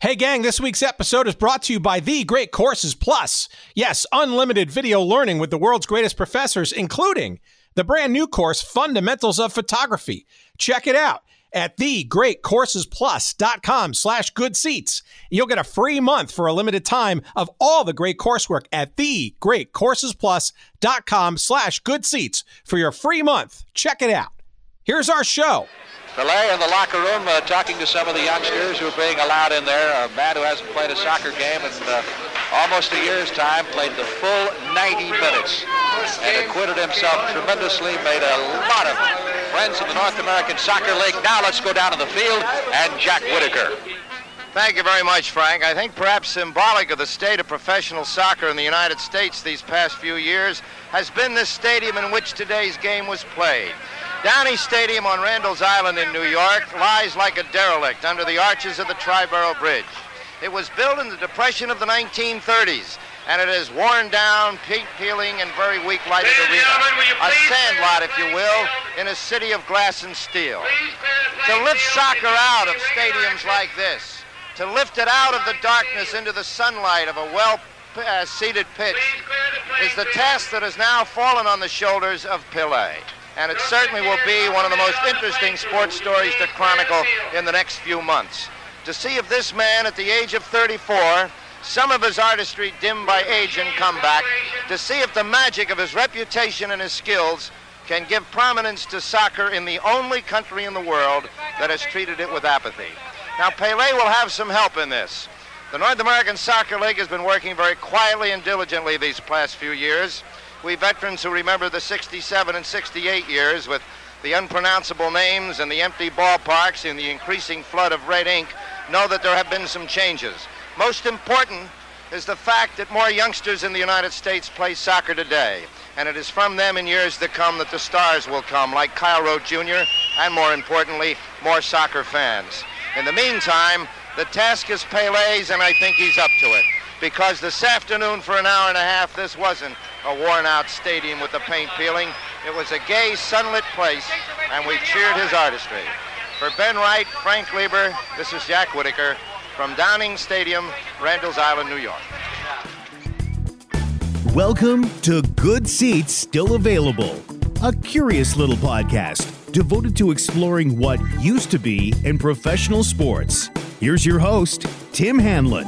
Hey, gang, this week's episode is brought to you by The Great Courses Plus. Yes, unlimited video learning with the world's greatest professors, including the brand new course, Fundamentals of Photography. Check it out at thegreatcoursesplus.com slash good seats. You'll get a free month for a limited time of all the great coursework at thegreatcoursesplus.com slash good seats for your free month. Check it out. Here's our show. Pele in the locker room uh, talking to some of the youngsters who are being allowed in there. A man who hasn't played a soccer game in uh, almost a year's time played the full 90 minutes and acquitted himself tremendously, made a lot of friends in the North American Soccer League. Now let's go down to the field and Jack Whitaker. Thank you very much, Frank. I think perhaps symbolic of the state of professional soccer in the United States these past few years has been this stadium in which today's game was played. Downing Stadium on Randall's Island in New York lies like a derelict under the arches of the Triborough Bridge. It was built in the Depression of the 1930s, and it is worn down, paint peeling, and very weak lighted arena. A sandlot, if you will, in a city of glass and steel. To lift soccer out of stadiums like this, to lift it out of the darkness into the sunlight of a well uh, pitch, is the task that has now fallen on the shoulders of Pele and it certainly will be one of the most interesting sports stories to chronicle in the next few months. To see if this man, at the age of 34, some of his artistry dimmed by age and comeback, to see if the magic of his reputation and his skills can give prominence to soccer in the only country in the world that has treated it with apathy. Now, Pele will have some help in this. The North American Soccer League has been working very quietly and diligently these past few years. We veterans who remember the 67 and 68 years with the unpronounceable names and the empty ballparks and the increasing flood of red ink know that there have been some changes. Most important is the fact that more youngsters in the United States play soccer today. And it is from them in years to come that the stars will come, like Kyle Rote Jr., and more importantly, more soccer fans. In the meantime, the task is Pele's, and I think he's up to it. Because this afternoon, for an hour and a half, this wasn't a worn out stadium with the paint peeling. It was a gay, sunlit place, and we cheered his artistry. For Ben Wright, Frank Glieber, this is Jack Whitaker from Downing Stadium, Randall's Island, New York. Welcome to Good Seats Still Available, a curious little podcast devoted to exploring what used to be in professional sports. Here's your host, Tim Hanlon.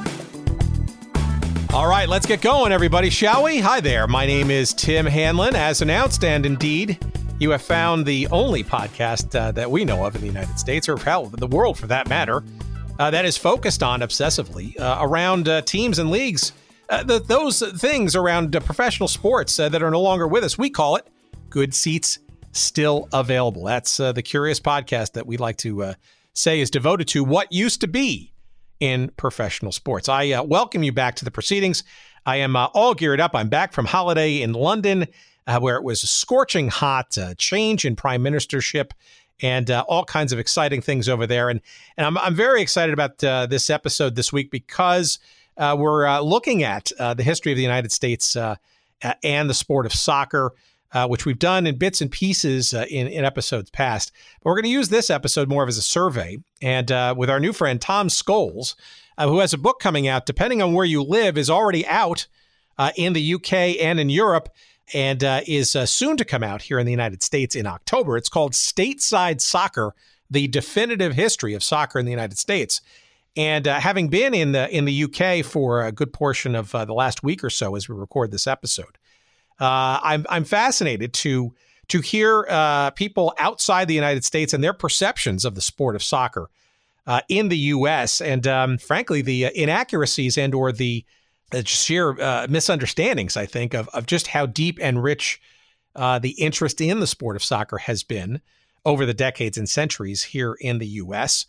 All right, let's get going, everybody, shall we? Hi there. My name is Tim Hanlon, as announced, and indeed, you have found the only podcast uh, that we know of in the United States, or the world for that matter, uh, that is focused on obsessively uh, around uh, teams and leagues, uh, the, those things around uh, professional sports that are no longer with us. We call it Good Seats Still Available. That's the curious podcast that we like to say is devoted to what used to be in professional sports. I uh, welcome you back to the proceedings. I am uh, all geared up. I'm back from holiday in London, uh, where it was scorching hot, uh, change in prime ministership, and uh, all kinds of exciting things over there. And and I'm I'm very excited about uh, this episode this week because we're looking at the history of the United States and the sport of soccer uh, which we've done in bits and pieces uh, in, in episodes past. But we're going to use this episode more of as a survey. And uh, with our new friend, Tom Scholes, uh, who has a book coming out, depending on where you live, is already out uh, in the UK and in Europe and uh, is soon to come out here in the United States in October. It's called Stateside Soccer The Definitive History of Soccer in the United States. And having been in the in the UK for a good portion of the last week or so as we record this episode, uh, I'm I'm fascinated to to hear uh, people outside the United States and their perceptions of the sport of soccer uh, in the U.S. and um, frankly the uh, inaccuracies and or the sheer uh, misunderstandings I think of of just how deep and rich uh, the interest in the sport of soccer has been over the decades and centuries here in the U.S.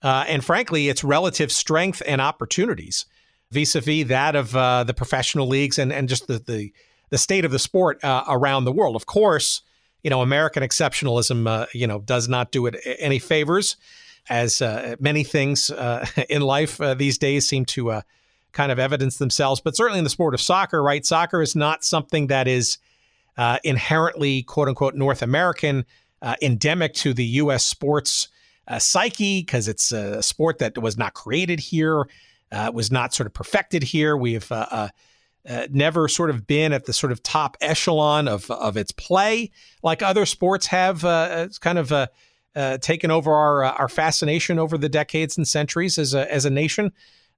and frankly, its relative strength and opportunities vis-a-vis that of the professional leagues and and just the the the state of the sport uh, around the world. Of course, you know American exceptionalism, uh, you know, does not do it any favors, as uh, many things uh, in life uh, these days seem to uh, kind of evidence themselves. But certainly in the sport of soccer, right? Soccer is not something that is inherently "quote unquote" North American, endemic to the U.S. sports psyche because it's a sport that was not created here, uh, was not sort of perfected here. We've uh, uh, uh, never sort of been at the sort of top echelon of of its play like other sports have. it's kind of taken over our our fascination over the decades and centuries as a as a nation.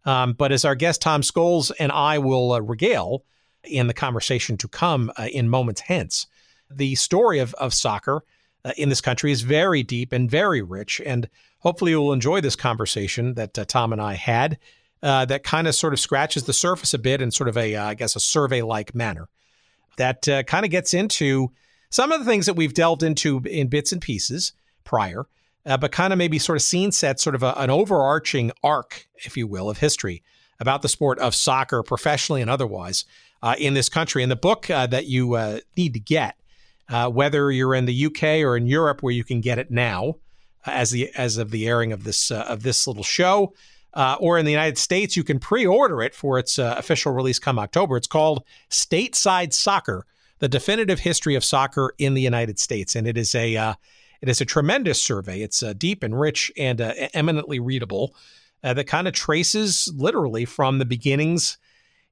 Um, but as our guest Tom Scholes and I will regale in the conversation to come in moments hence, the story of of soccer uh, in this country is very deep and very rich. And hopefully, you'll enjoy this conversation that uh, Tom and I had. Uh, that kind of sort of scratches the surface a bit in sort of a, uh, I guess, a survey like manner. That uh, kind of gets into some of the things that we've delved into in bits and pieces prior, uh, but kind of maybe sort of scene set sort of a, an overarching arc, if you will, of history about the sport of soccer, professionally and otherwise, in this country. And the book that you need to get uh, whether you're in the UK or in Europe, where you can get it now, uh, as the as of the airing of this uh, of this little show, uh, or in the United States, you can pre-order it for its uh, official release come October. It's called Stateside Soccer: The Definitive History of Soccer in the United States, and it is a uh, it is a tremendous survey. It's deep and rich and eminently readable. that kind of traces literally from the beginnings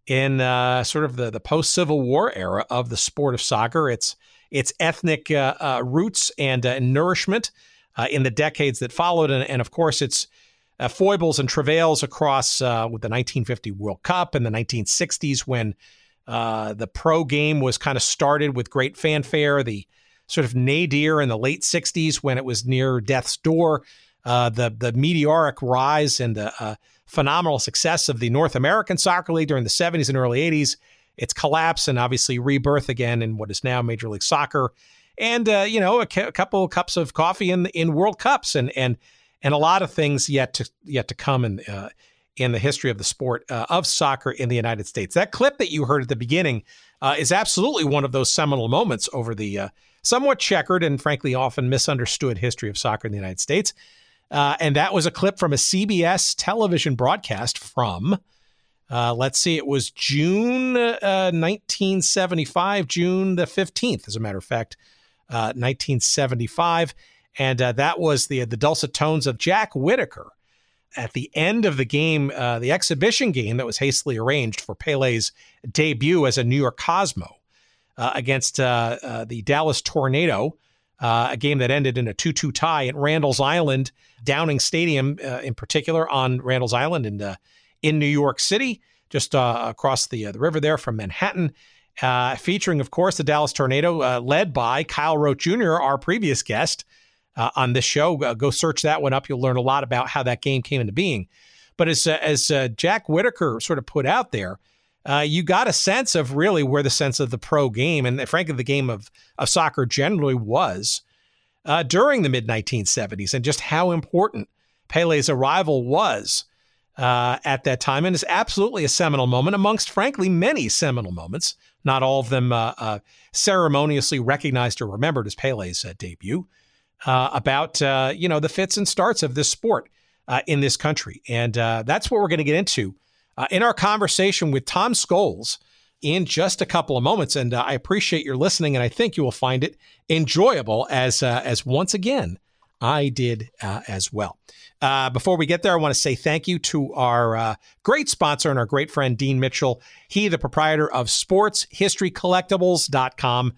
in sort of the the post Civil War era of the sport of soccer. It's its ethnic uh, uh, roots and uh, nourishment in the decades that followed, and, and of course its foibles and travails across with the 1950 World Cup and the 1960s when the pro game was kind of started with great fanfare. The sort of nadir in the late 60s when it was near death's door. Uh, the the meteoric rise and the uh, phenomenal success of the North American Soccer League during the 70s and early 80s, its collapse and obviously rebirth again in what is now Major League Soccer, and uh, you know a, a, couple cups of coffee in in World Cups and and and a lot of things yet to yet to come in uh, in the history of the sport uh, of soccer in the United States. That clip that you heard at the beginning uh, is absolutely one of those seminal moments over the uh, somewhat checkered and frankly often misunderstood history of soccer in the United States. Uh, and that was a clip from a CBS television broadcast from uh, let's see, it was June uh, 1975, June the 15th, as a matter of fact, uh, 1975. And uh, that was the, the dulcet tones of Jack Whitaker at the end of the game, uh, the exhibition game that was hastily arranged for Pele's debut as a New York Cosmo uh, against the Dallas Tornado. a game that ended in a 2 2 tie at Randall's Island, Downing Stadium in particular, on Randall's Island. And in New York City, just uh, across the, uh, the river there from Manhattan. Uh, featuring, of course, the Dallas Tornado, uh, led by Kyle Rote Jr., our previous guest uh, on this show. go search that one up. You'll learn a lot about how that game came into being. But as, as Jack Whitaker sort of put out there, you got a sense of really where the sense of the pro game and, frankly, the game of, of soccer generally was during the mid 1970s and just how important Pele's arrival was uh, at that time, and is absolutely a seminal moment amongst, frankly, many seminal moments. Not all of them uh, uh, ceremoniously recognized or remembered as Pele's uh, debut. Uh, about uh, you know the fits and starts of this sport in this country, and that's what we're going to get into in our conversation with Tom Scholes in just a couple of moments. And I appreciate your listening, and I think you will find it enjoyable as as once again I did as well. Uh, before we get there, I want to say thank you to our uh, great sponsor and our great friend, Dean Mitchell. He, the proprietor of sportshistorycollectibles.com.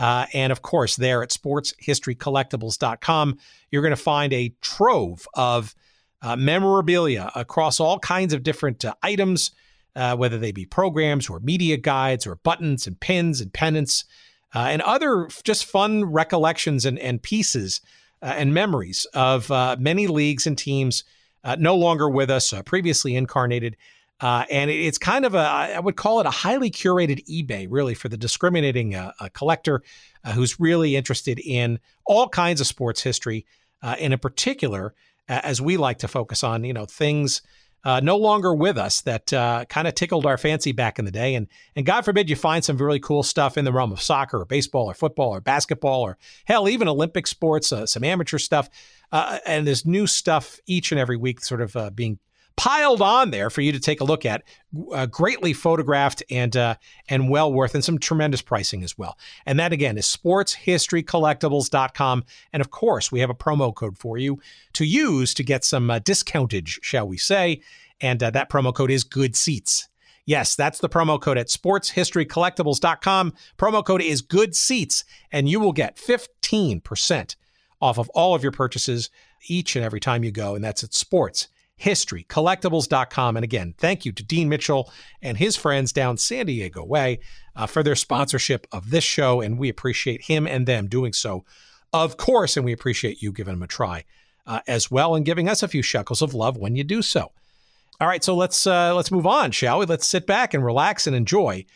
Uh, and of course, there at sportshistorycollectibles.com, you're going to find a trove of uh, memorabilia across all kinds of different uh, items, uh, whether they be programs or media guides or buttons and pins and pennants and other just fun recollections and, and pieces uh, and memories of uh, many leagues and teams uh, no longer with us, previously incarnated. And it's kind of a, I would call it a highly curated eBay, really, for the discriminating collector who's really interested in all kinds of sports history, and in particular, as we like to focus on, you know, things uh, no longer with us that uh, kind of tickled our fancy back in the day. And and God forbid you find some really cool stuff in the realm of soccer or baseball or football or basketball or hell even Olympic sports, uh, some amateur stuff. Uh, and there's new stuff each and every week, sort of uh, being piled on there for you to take a look at. Uh, greatly photographed and uh, and well worth, and some tremendous pricing as well. And that again is sportshistorycollectibles.com. And of course, we have a promo code for you to use to get some uh, discountage, shall we say? And uh, that promo code is Good Seats. Yes, that's the promo code at sportshistorycollectibles.com. Promo code is Good Seats, and you will get 15% off of all of your purchases each and every time you go. And that's at sports historycollectibles.com. And again, thank you to Dean Mitchell and his friends down San Diego Way uh, for their sponsorship of this show. And we appreciate him and them doing so, of course. And we appreciate you giving them a try uh, as well and giving us a few shekels of love when you do so. All right, so let's uh, let's move on, shall we? Let's sit back and relax and enjoy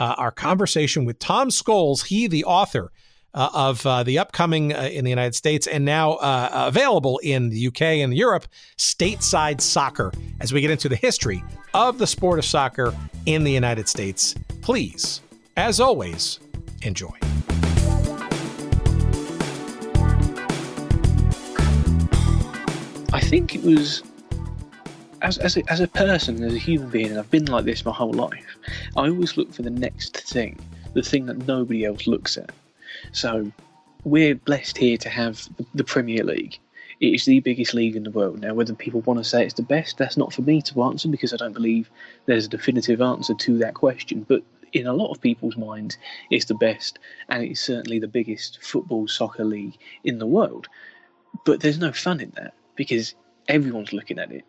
uh, our conversation with Tom Scholes. He, the author uh, of uh, the upcoming uh, in the United States and now uh, available in the UK and Europe, stateside soccer, as we get into the history of the sport of soccer in the United States. Please, as always, enjoy. I think it was as, as, a, as a person, as a human being, and I've been like this my whole life, I always look for the next thing, the thing that nobody else looks at. So we're blessed here to have the Premier League. It is the biggest league in the world. Now, whether people want to say it's the best, that's not for me to answer because I don't believe there's a definitive answer to that question. But in a lot of people's minds, it's the best, and it's certainly the biggest football soccer league in the world. But there's no fun in that because everyone's looking at it.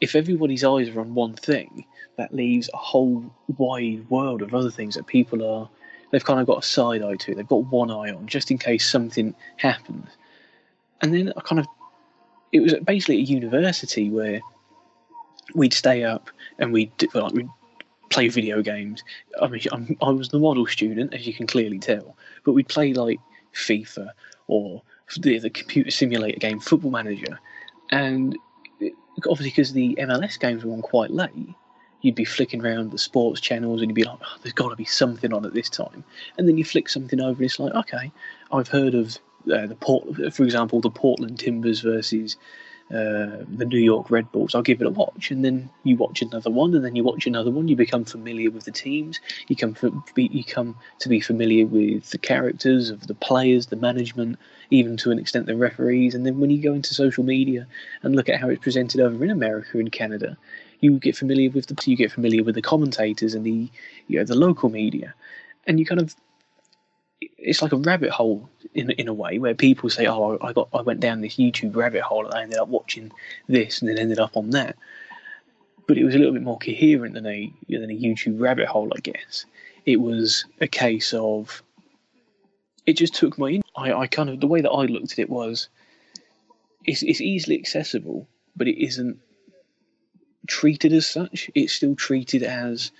If everybody's eyes are on one thing, that leaves a whole wide world of other things that people are they've kind of got a side eye to. It. They've got one eye on just in case something happens. And then I kind of, it was basically a university where we'd stay up and we'd like we'd play video games. I mean, I'm, i was the model student, as you can clearly tell, but we'd play like FIFA or the, the computer simulator game Football Manager, and obviously because the MLS games were on quite late, you'd be flicking around the sports channels and you'd be like, oh, there's got to be something on at this time. And then you flick something over and it's like, okay, I've heard of uh, the Port, for example, the Portland Timbers versus uh, the New York Red Bulls. I'll give it a watch, and then you watch another one, and then you watch another one. You become familiar with the teams. You come you come to be familiar with the characters of the players, the management, even to an extent the referees. And then when you go into social media and look at how it's presented over in America and Canada, you get familiar with the you get familiar with the commentators and the you know the local media, and you kind of it's like a rabbit hole in in a way where people say, "Oh, I got I went down this YouTube rabbit hole and I ended up watching this and then ended up on that." But it was a little bit more coherent than a than a YouTube rabbit hole, I guess. It was a case of it just took my I, I kind of the way that I looked at it was it's, it's easily accessible, but it isn't treated as such. It's still treated as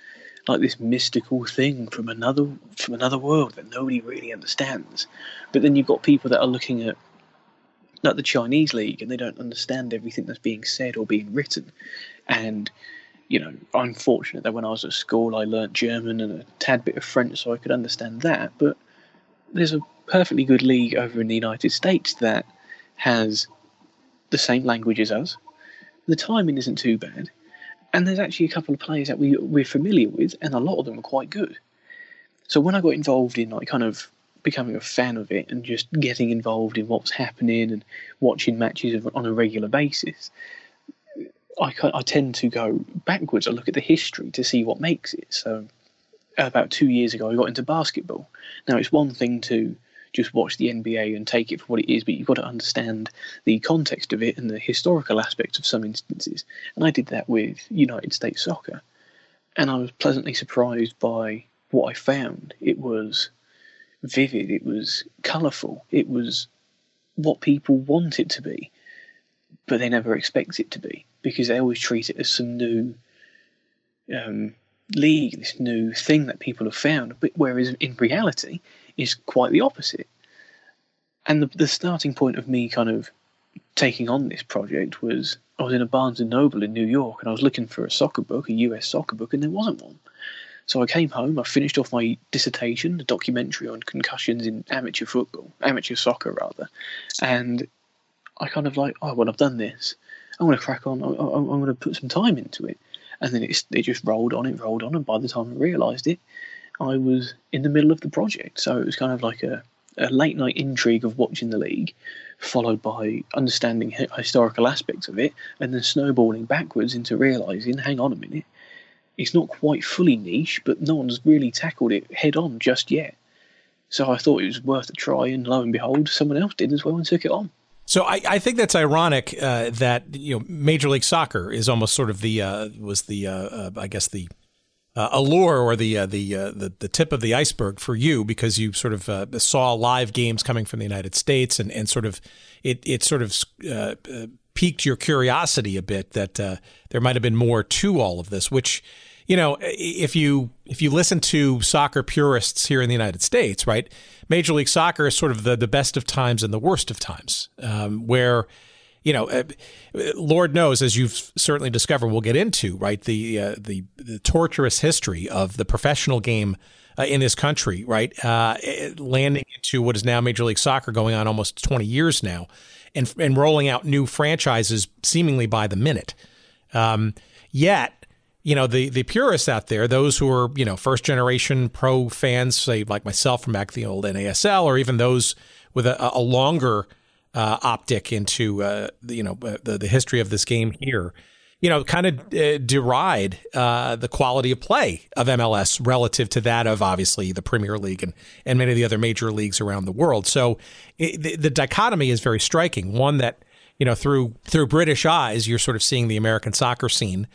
like this mystical thing from another from another world that nobody really understands. But then you've got people that are looking at like the Chinese league and they don't understand everything that's being said or being written. And you know, I'm fortunate that when I was at school I learnt German and a tad bit of French so I could understand that. But there's a perfectly good league over in the United States that has the same language as us. The timing isn't too bad and there's actually a couple of players that we we're familiar with, and a lot of them are quite good. So when I got involved in like kind of becoming a fan of it and just getting involved in what's happening and watching matches on a regular basis, I, I tend to go backwards. I look at the history to see what makes it. So about two years ago, I got into basketball. Now it's one thing to just watch the NBA and take it for what it is, but you've got to understand the context of it and the historical aspects of some instances. And I did that with United States soccer. And I was pleasantly surprised by what I found. It was vivid, it was colourful, it was what people want it to be, but they never expect it to be because they always treat it as some new um, league, this new thing that people have found. But whereas in reality, is quite the opposite. And the, the starting point of me kind of taking on this project was I was in a Barnes and Noble in New York and I was looking for a soccer book, a US soccer book, and there wasn't one. So I came home, I finished off my dissertation, a documentary on concussions in amateur football, amateur soccer rather, and I kind of like, oh well, I've done this. I'm going to crack on. I'm, I'm going to put some time into it. And then it, it just rolled on, it rolled on. And by the time I realised it, I was in the middle of the project. So it was kind of like a, a late night intrigue of watching the league, followed by understanding historical aspects of it, and then snowballing backwards into realising, hang on a minute, it's not quite fully niche, but no one's really tackled it head on just yet. So I thought it was worth a try, and lo and behold, someone else did as well and took it on. So I, I think that's ironic uh, that you know Major League Soccer is almost sort of the uh, was the uh, uh I guess the uh, allure or the uh, the, the the tip of the iceberg for you because you sort of saw live games coming from the United States and, and sort of it it sort of piqued your curiosity a bit that there might have been more to all of this, which you know, if you if you listen to soccer purists here in the United States, right, Major League Soccer is sort of the the best of times and the worst of times, um, where you know, uh, Lord knows, as you've certainly discovered, we'll get into right the uh, the, the torturous history of the professional game uh, in this country, right, uh, landing into what is now Major League Soccer, going on almost twenty years now, and and rolling out new franchises seemingly by the minute. Um, yet you know the the purists out there, those who are you know first generation pro fans, say like myself from back the old NASL, or even those with a, a longer uh, optic into uh, the, you know uh, the the history of this game here, you know, kind of uh, deride uh, the quality of play of MLS relative to that of obviously the Premier League and and many of the other major leagues around the world. So it, the, the dichotomy is very striking. One that you know through through British eyes, you're sort of seeing the American soccer scene.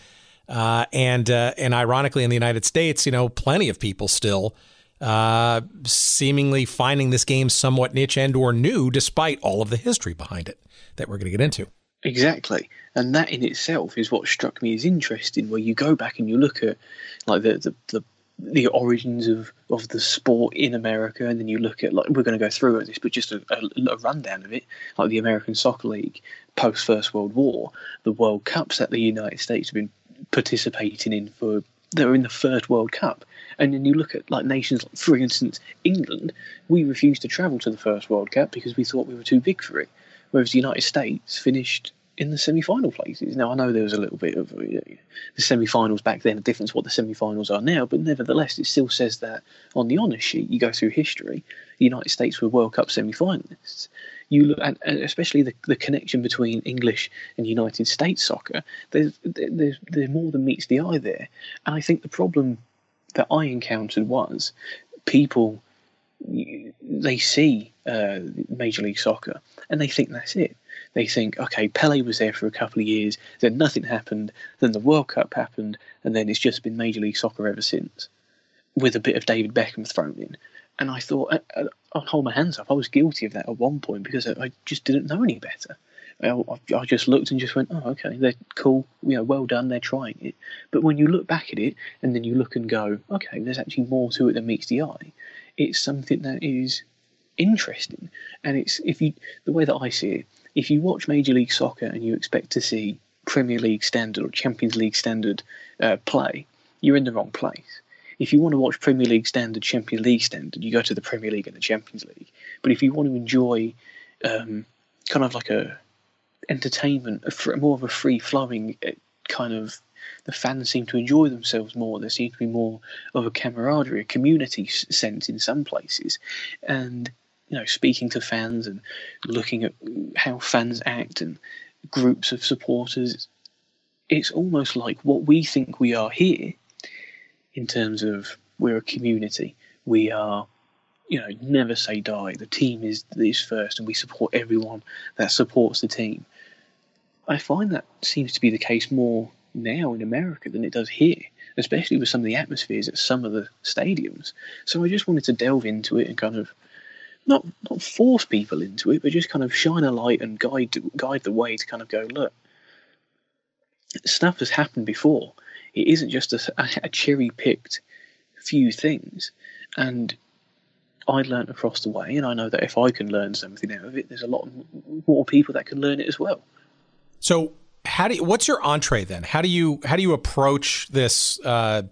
Uh, and and ironically, in the United States, you know, plenty of people still uh, seemingly finding this game somewhat niche and or new, despite all of the history behind it that we're going to get into. Exactly, and that in itself is what struck me as interesting. Where you go back and you look at like the the, the the origins of, of the sport in America, and then you look at like we're going to go through this, but just a, a, a, rundown of it, like the American Soccer League post First World War, the World Cups that the United States have been participating in for they're in the third World Cup. And then you look at like nations, like, for instance, England. We refused to travel to the first World Cup because we thought we were too big for it, whereas the United States finished in the semi-final places. Now I know there was a little bit of you know, the semi-finals back then, a difference what the semi-finals are now, but nevertheless, it still says that on the honour sheet. You go through history, the United States were World Cup semi-finalists you look at, especially the, the connection between English and United States soccer. There's, there's there's more than meets the eye there, and I think the problem that I encountered was people they see uh, Major League Soccer and they think that's it. They think, okay, Pele was there for a couple of years, then nothing happened, then the World Cup happened, and then it's just been Major League Soccer ever since, with a bit of David Beckham thrown in. And I thought, I, I, I'll hold my hands up. I was guilty of that at one point because I just didn't know any better. I, I, just looked and just went, oh, okay, they're cool, you know, well done, they're trying it. But when you look back at it and then you look and go, okay, there's actually more to it than meets the eye, it's something that is interesting. And it's, if you, the way that I see it, if you watch Major League Soccer and you expect to see Premier League standard or Champions League standard uh, play, you're in the wrong place if you want to watch Premier League standard, Champions League standard, you go to the Premier League and the Champions League. But if you want to enjoy um, kind of like a entertainment, more of a free flowing uh, kind of, the fans seem to enjoy themselves more. There seems to be more of a camaraderie, a community sense in some places, and you know, speaking to fans and looking at how fans act and groups of supporters. It's almost like what we think we are here in terms of we're a community. We are, you know, never say die. The team is is first, and we support everyone that supports the team. I find that seems to be the case more now in America than it does here, especially with some of the atmospheres at some of the stadiums. So I just wanted to delve into it and kind of not not force people into it, but just kind of shine a light and guide guide the way to kind of go look. Stuff has happened before, it isn't just a, a cherry picked few things. And I learned across the way, and I know that if I can learn something out of it, there's a lot more people that can learn it as well. So, how do you, what's your entree then? How do you how do you approach this uh,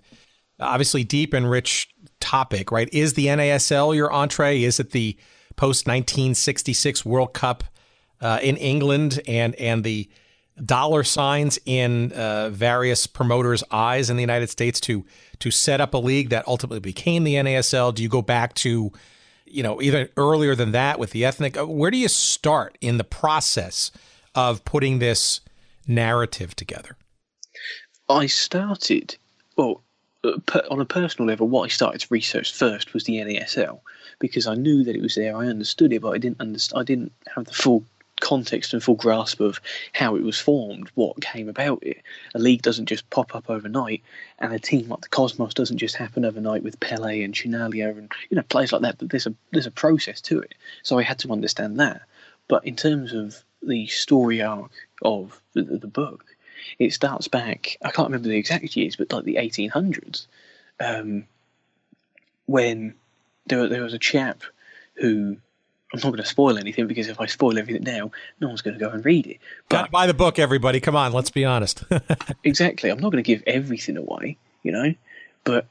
obviously deep and rich topic? Right? Is the NASL your entree? Is it the post 1966 World Cup uh, in England and and the dollar signs in uh, various promoters' eyes in the United States to to set up a league that ultimately became the NASL? Do you go back to, you know, even earlier than that with the ethnic? Uh, where do you start in the process of putting this narrative together? I started well uh, on a personal level. What I started to research first was the NASL because I knew that it was there. I understood it, but I didn't understand. I didn't have the full context and full grasp of how it was formed, what came about it. A league doesn't just pop up overnight, and a team like the Cosmos doesn't just happen overnight with Pele and Chinaglia and you know players like that. But there's a there's a process to it, so I had to understand that. But in terms of the story arc of the, the book, it starts back. I can't remember the exact years, but like the 1800s, um, when there, there was a chap who I'm not going to spoil anything because if I spoil everything now, no one's going to go and read it. To buy the book, everybody. Come on, let's be honest. exactly. I'm not going to give everything away, you know, but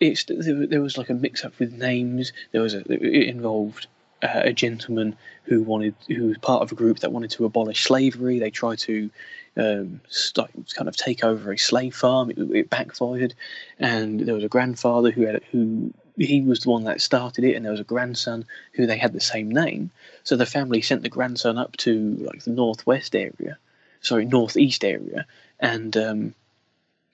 it's there, there was like a mix up with names. There was a it involved uh, a gentleman who wanted who was part of a group that wanted to abolish slavery. They tried to um, start, kind of take over a slave farm. It, it backfired, and there was a grandfather who had who he was the one that started it, and there was a grandson who they had the same name. So the family sent the grandson up to like the northwest area, sorry, northeast area, and um,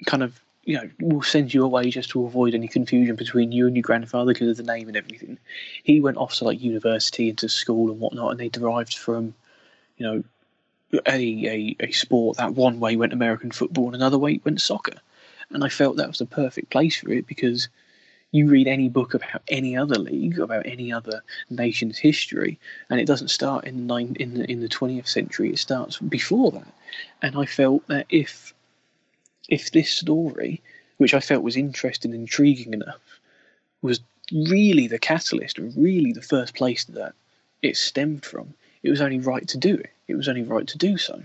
kind of you know we'll send you away just to avoid any confusion between you and your grandfather because of the name and everything. He went off to like university into school and whatnot, and they derived from you know a, a, a sport that one way went American football and another way went soccer. And I felt that was the perfect place for it because you read any book about any other league, about any other nation's history, and it doesn't start in the nine, in the in the twentieth century. It starts before that, and I felt that if if this story, which I felt was interesting intriguing enough, was really the catalyst, or really the first place that it stemmed from, it was only right to do it. It was only right to do so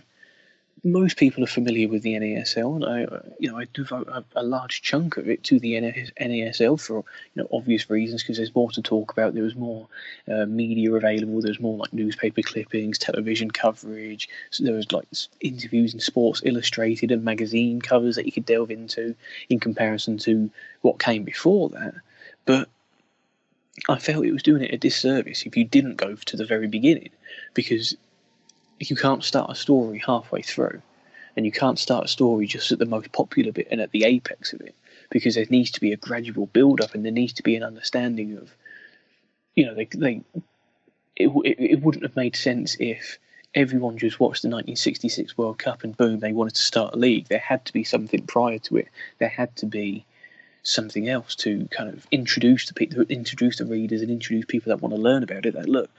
most people are familiar with the NASL, and I, you know, I devote a, a large chunk of it to the NASL for you know obvious reasons because there's more to talk about. There was more uh, media available. There's more like newspaper clippings, television coverage. So there was like interviews in Sports Illustrated and magazine covers that you could delve into in comparison to what came before that. But I felt it was doing it a disservice if you didn't go to the very beginning because you can't start a story halfway through, and you can't start a story just at the most popular bit and at the apex of it, because there needs to be a gradual build up and there needs to be an understanding of, you know, they they it, it, it wouldn't have made sense if everyone just watched the 1966 World Cup and boom, they wanted to start a league. There had to be something prior to it. There had to be something else to kind of introduce the people, introduce the readers, and introduce people that want to learn about it. That look,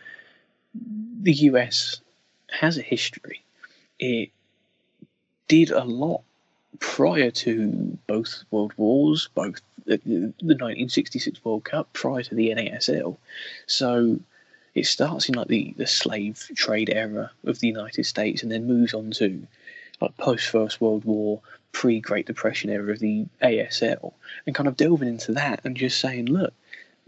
the US has a history. It did a lot prior to both world wars, both the, the 1966 World Cup, prior to the NASL. So it starts in like the, the slave trade era of the United States and then moves on to like post First World War, pre Great Depression era of the ASL, and kind of delving into that and just saying, look,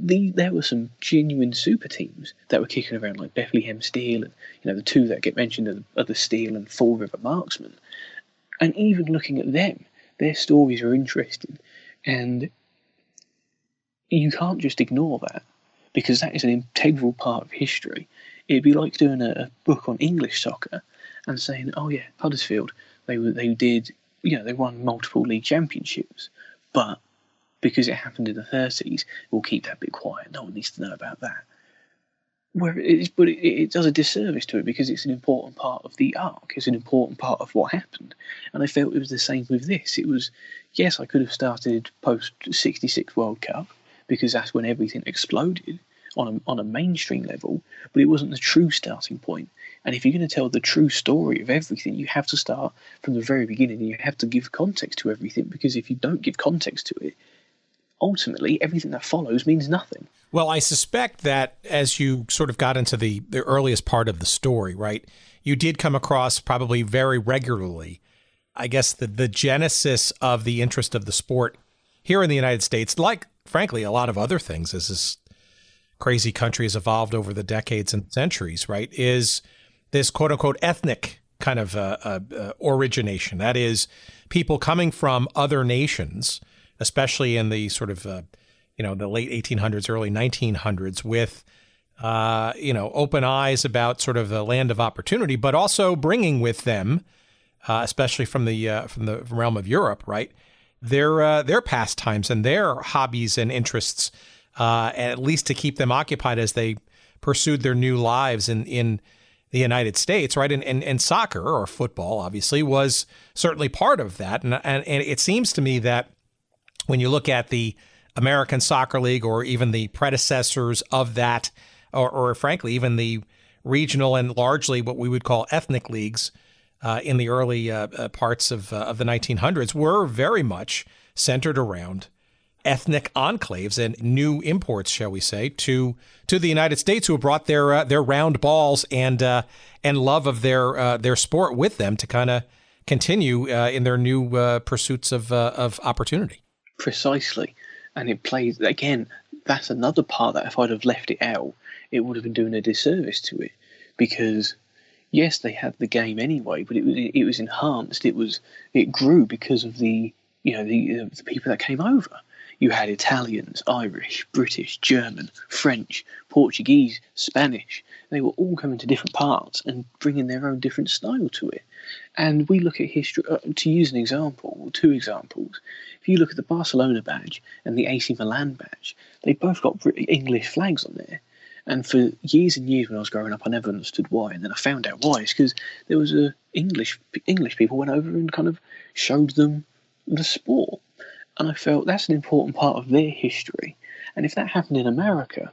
the, there were some genuine super teams that were kicking around, like Bethlehem Steel, and you know the two that get mentioned are the, are the Steel and Fall River Marksmen. And even looking at them, their stories are interesting, and you can't just ignore that because that is an integral part of history. It'd be like doing a, a book on English soccer and saying, "Oh yeah, Huddersfield, they were they did you know they won multiple league championships, but because it happened in the 30s, we'll keep that bit quiet. No one needs to know about that. Where it is, but it, it, does a disservice to it because it's an important part of the arc. It's an important part of what happened, and I felt it was the same with this. It was, yes, I could have started post '66 World Cup because that's when everything exploded on a, on a mainstream level, but it wasn't the true starting point. And if you're going to tell the true story of everything, you have to start from the very beginning. And you have to give context to everything because if you don't give context to it, ultimately everything that follows means nothing. Well, I suspect that as you sort of got into the, the earliest part of the story, right, you did come across probably very regularly, I guess, the, the genesis of the interest of the sport here in the United States, like, frankly, a lot of other things as this crazy country has evolved over the decades and centuries, right, is this quote unquote ethnic kind of uh, uh, uh, origination. That is, people coming from other nations, especially in the sort of uh, you know the late 1800s, early 1900s, with uh, you know open eyes about sort of the land of opportunity, but also bringing with them, uh, especially from the from the realm of Europe, right, their their pastimes and their hobbies and interests, at least to keep them occupied as they pursued their new lives in in the United States, right? And, and, and soccer or football, obviously, was certainly part of that. And, and, and it seems to me that when you look at the American Soccer League or even the predecessors of that, or, or frankly, even the regional and largely what we would call ethnic leagues uh, in the early uh, uh parts of, uh, of the 1900s, were very much centered around ethnic enclaves and new imports, shall we say, to to the United States, who brought their uh, their round balls and uh, and love of their uh, their sport with them to kind of continue uh, in their new pursuits of of opportunity. Precisely, and it plays again. That's another part that if I'd have left it out, it would have been doing a disservice to it, because yes, they had the game anyway, but it was it was enhanced. It was it grew because of the you know the, uh, the people that came over you had Italians, Irish, British, German, French, Portuguese, Spanish. They were all coming to different parts and bringing their own different style to it. And we look at history, uh, to use an example, two examples. If you look at the Barcelona badge and the AC Milan badge, they both got English flags on there. And for years and years when I was growing up, I never understood why. And then I found out why. It's because there was a English English people went over and kind of showed them the sport. And I felt that's an important part of their history. And if that happened in America,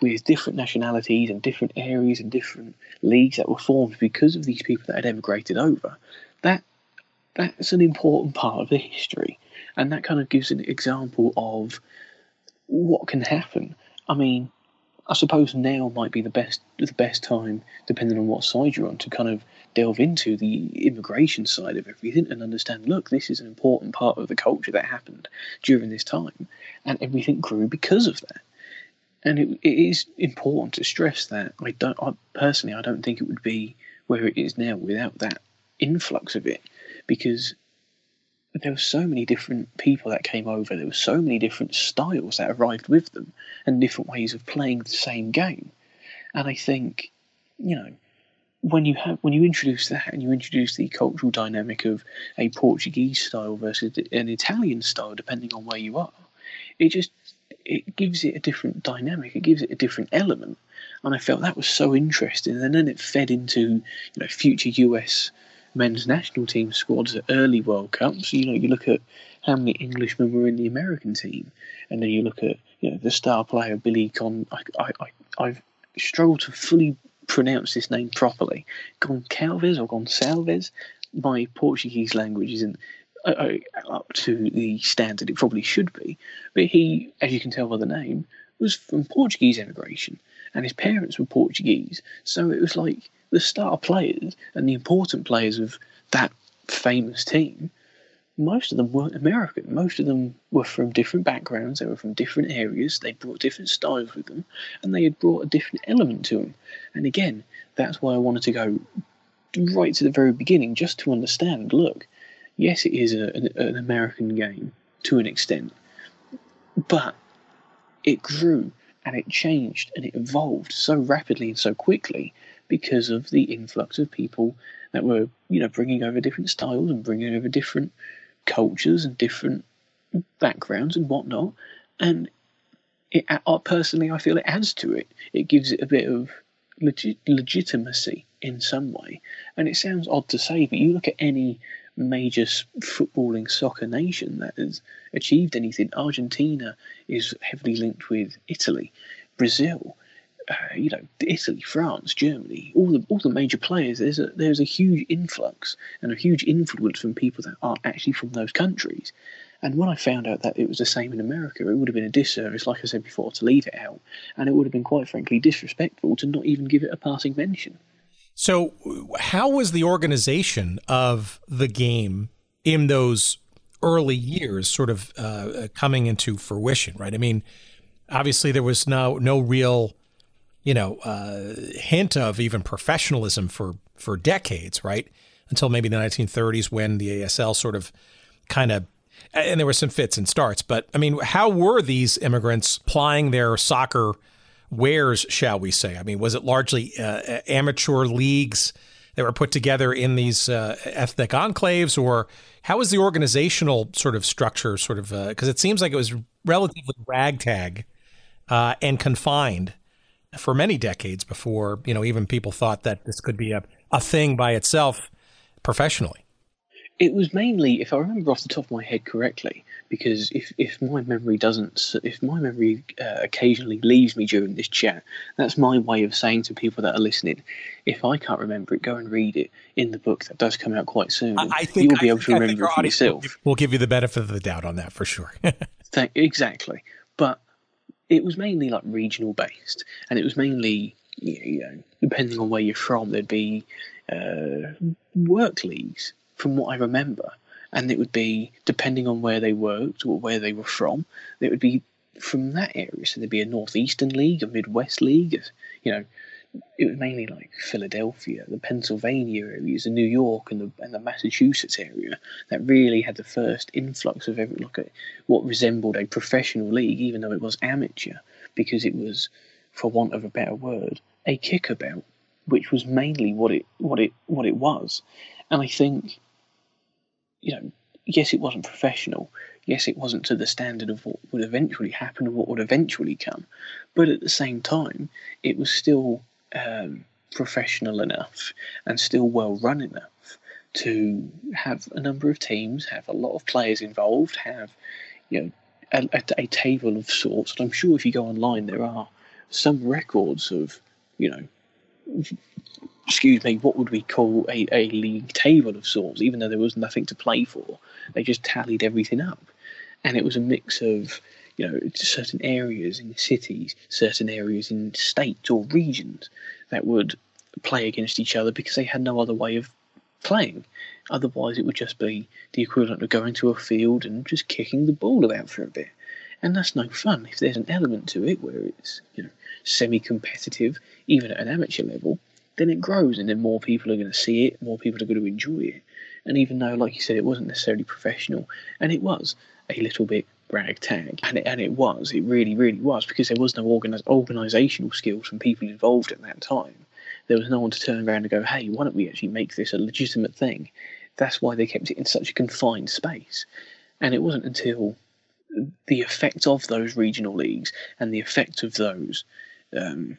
with different nationalities and different areas and different leagues that were formed because of these people that had emigrated over, that that's an important part of the history. And that kind of gives an example of what can happen. I mean, I suppose now might be the best the best time, depending on what side you're on, to kind of delve into the immigration side of everything and understand. Look, this is an important part of the culture that happened during this time, and everything grew because of that. And it, it is important to stress that. I don't, I, personally, I don't think it would be where it is now without that influx of it, because there were so many different people that came over. There were so many different styles that arrived with them, and different ways of playing the same game. And I think, you know, when you have when you introduce that and you introduce the cultural dynamic of a Portuguese style versus an Italian style, depending on where you are, it just it gives it a different dynamic. It gives it a different element, and I felt that was so interesting. And then it fed into you know future US men's national team squads at early World Cups. You know, you look at how many Englishmen were in the American team, and then you look at you know the star player Billy Con. I, I, I I've struggled to fully pronounce this name properly. Goncalves or Gonçalves. My Portuguese language isn't Uh, uh, up to the standard it probably should be, but he, as you can tell by the name, was from Portuguese immigration, and his parents were Portuguese. So it was like the star players and the important players of that famous team, most of them weren't American. Most of them were from different backgrounds, they were from different areas, they brought different styles with them, and they had brought a different element to them. And again, that's why I wanted to go right to the very beginning just to understand look, yes, it is a, an, an American game to an extent, but it grew and it changed and it evolved so rapidly and so quickly because of the influx of people that were, you know, bringing over different styles and bringing over different cultures and different backgrounds and whatnot. And it, uh, personally, I feel it adds to it. It gives it a bit of legit, legitimacy in some way. And it sounds odd to say, but you look at any major footballing soccer nation that has achieved anything. Argentina is heavily linked with Italy, Brazil uh, you know, Italy, France, Germany, all the all the major players. There's a there's a huge influx and a huge influence from people that aren't actually from those countries. And when I found out that it was the same in America, it would have been a disservice, like I said before, to leave it out, and it would have been quite frankly disrespectful to not even give it a passing mention. So, how was the organization of the game in those early years sort of uh, coming into fruition? Right. I mean, obviously there was no no real you know, uh, hint of even professionalism for for decades, right? Until maybe the 1930s when the ASL sort of kind of and there were some fits and starts, but I mean, how were these immigrants plying their soccer wares, shall we say? I mean, was it largely uh, amateur leagues that were put together in these uh, ethnic enclaves, or how was the organizational sort of structure, sort of, because uh, it seems like it was relatively ragtag uh, and confined for many decades before you know even people thought that this could be a, a thing by itself professionally it was mainly if i remember off the top of my head correctly because if, if my memory doesn't if my memory uh, occasionally leaves me during this chat that's my way of saying to people that are listening if i can't remember it go and read it in the book that does come out quite soon i think you'll be I able to remember it for yourself. we'll give you the benefit of the doubt on that for sure. Exactly. But it was mainly like regional based, and it was mainly you know depending on where you're from, there'd be uh, work leagues from what I remember, and it would be depending on where they worked or where they were from, it would be from that area. So there'd be a northeastern league, a midwest league, you know, it was mainly like Philadelphia, the Pennsylvania areas, the New York and the and the Massachusetts area that really had the first influx of every at what resembled a professional league, even though it was amateur, because it was, for want of a better word, a kickabout, which was mainly what it what it what it was. And I think, you know, yes, it wasn't professional. Yes, it wasn't to the standard of what would eventually happen and what would eventually come. But at the same time, it was still um, professional enough and still well run enough to have a number of teams, have a lot of players involved, have you know a, a, a table of sorts. And I'm sure if you go online, there are some records of you know excuse me, what would we call a, a league table of sorts, even though there was nothing to play for. They just tallied everything up. And it was a mix of you know, certain areas in cities, certain areas in states or regions that would play against each other because they had no other way of playing. Otherwise, it would just be the equivalent of going to a field and just kicking the ball about for a bit. And that's no fun. If there's an element to it where it's, you know, semi-competitive, even at an amateur level, then it grows and then more people are going to see it, more people are going to enjoy it. And even though, like you said, it wasn't necessarily professional, and it was a little bit ragtag, and it, and it was, it really, really was, because there was no organiz- organisational skills from people involved at that time. There was no one to turn around and go, hey, why don't we actually make this a legitimate thing? That's why they kept it in such a confined space. And it wasn't until the effect of those regional leagues and the effect of those um,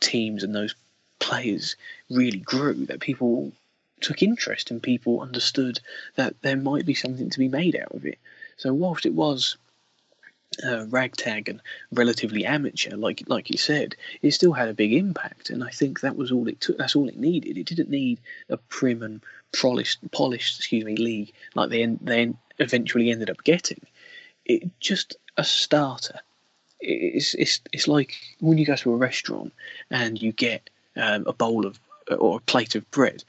teams and those players really grew that people took interest and people understood that there might be something to be made out of it. So whilst it was uh, ragtag and relatively amateur, like like you said, it still had a big impact, and I think that was all it took. That's all it needed. It didn't need a prim and polished, polished, excuse me, league like they they eventually ended up getting. It just a starter. It's it's it's like when you go to a restaurant and you get um, a bowl of or a plate of bread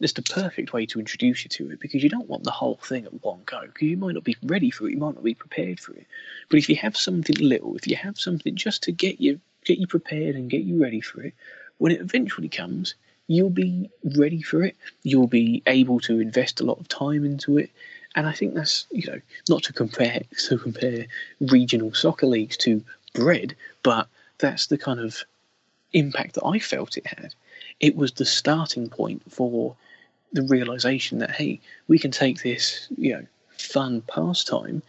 it's the perfect way to introduce you to it because you don't want the whole thing at one go because you might not be ready for it, you might not be prepared for it. But if you have something little, if you have something just to get you get you prepared and get you ready for it, when it eventually comes, you'll be ready for it. You'll be able to invest a lot of time into it. And I think that's you know not to compare to compare regional soccer leagues to bread, but that's the kind of impact that I felt it had. It was the starting point for the realization that hey, we can take this you know fun pastime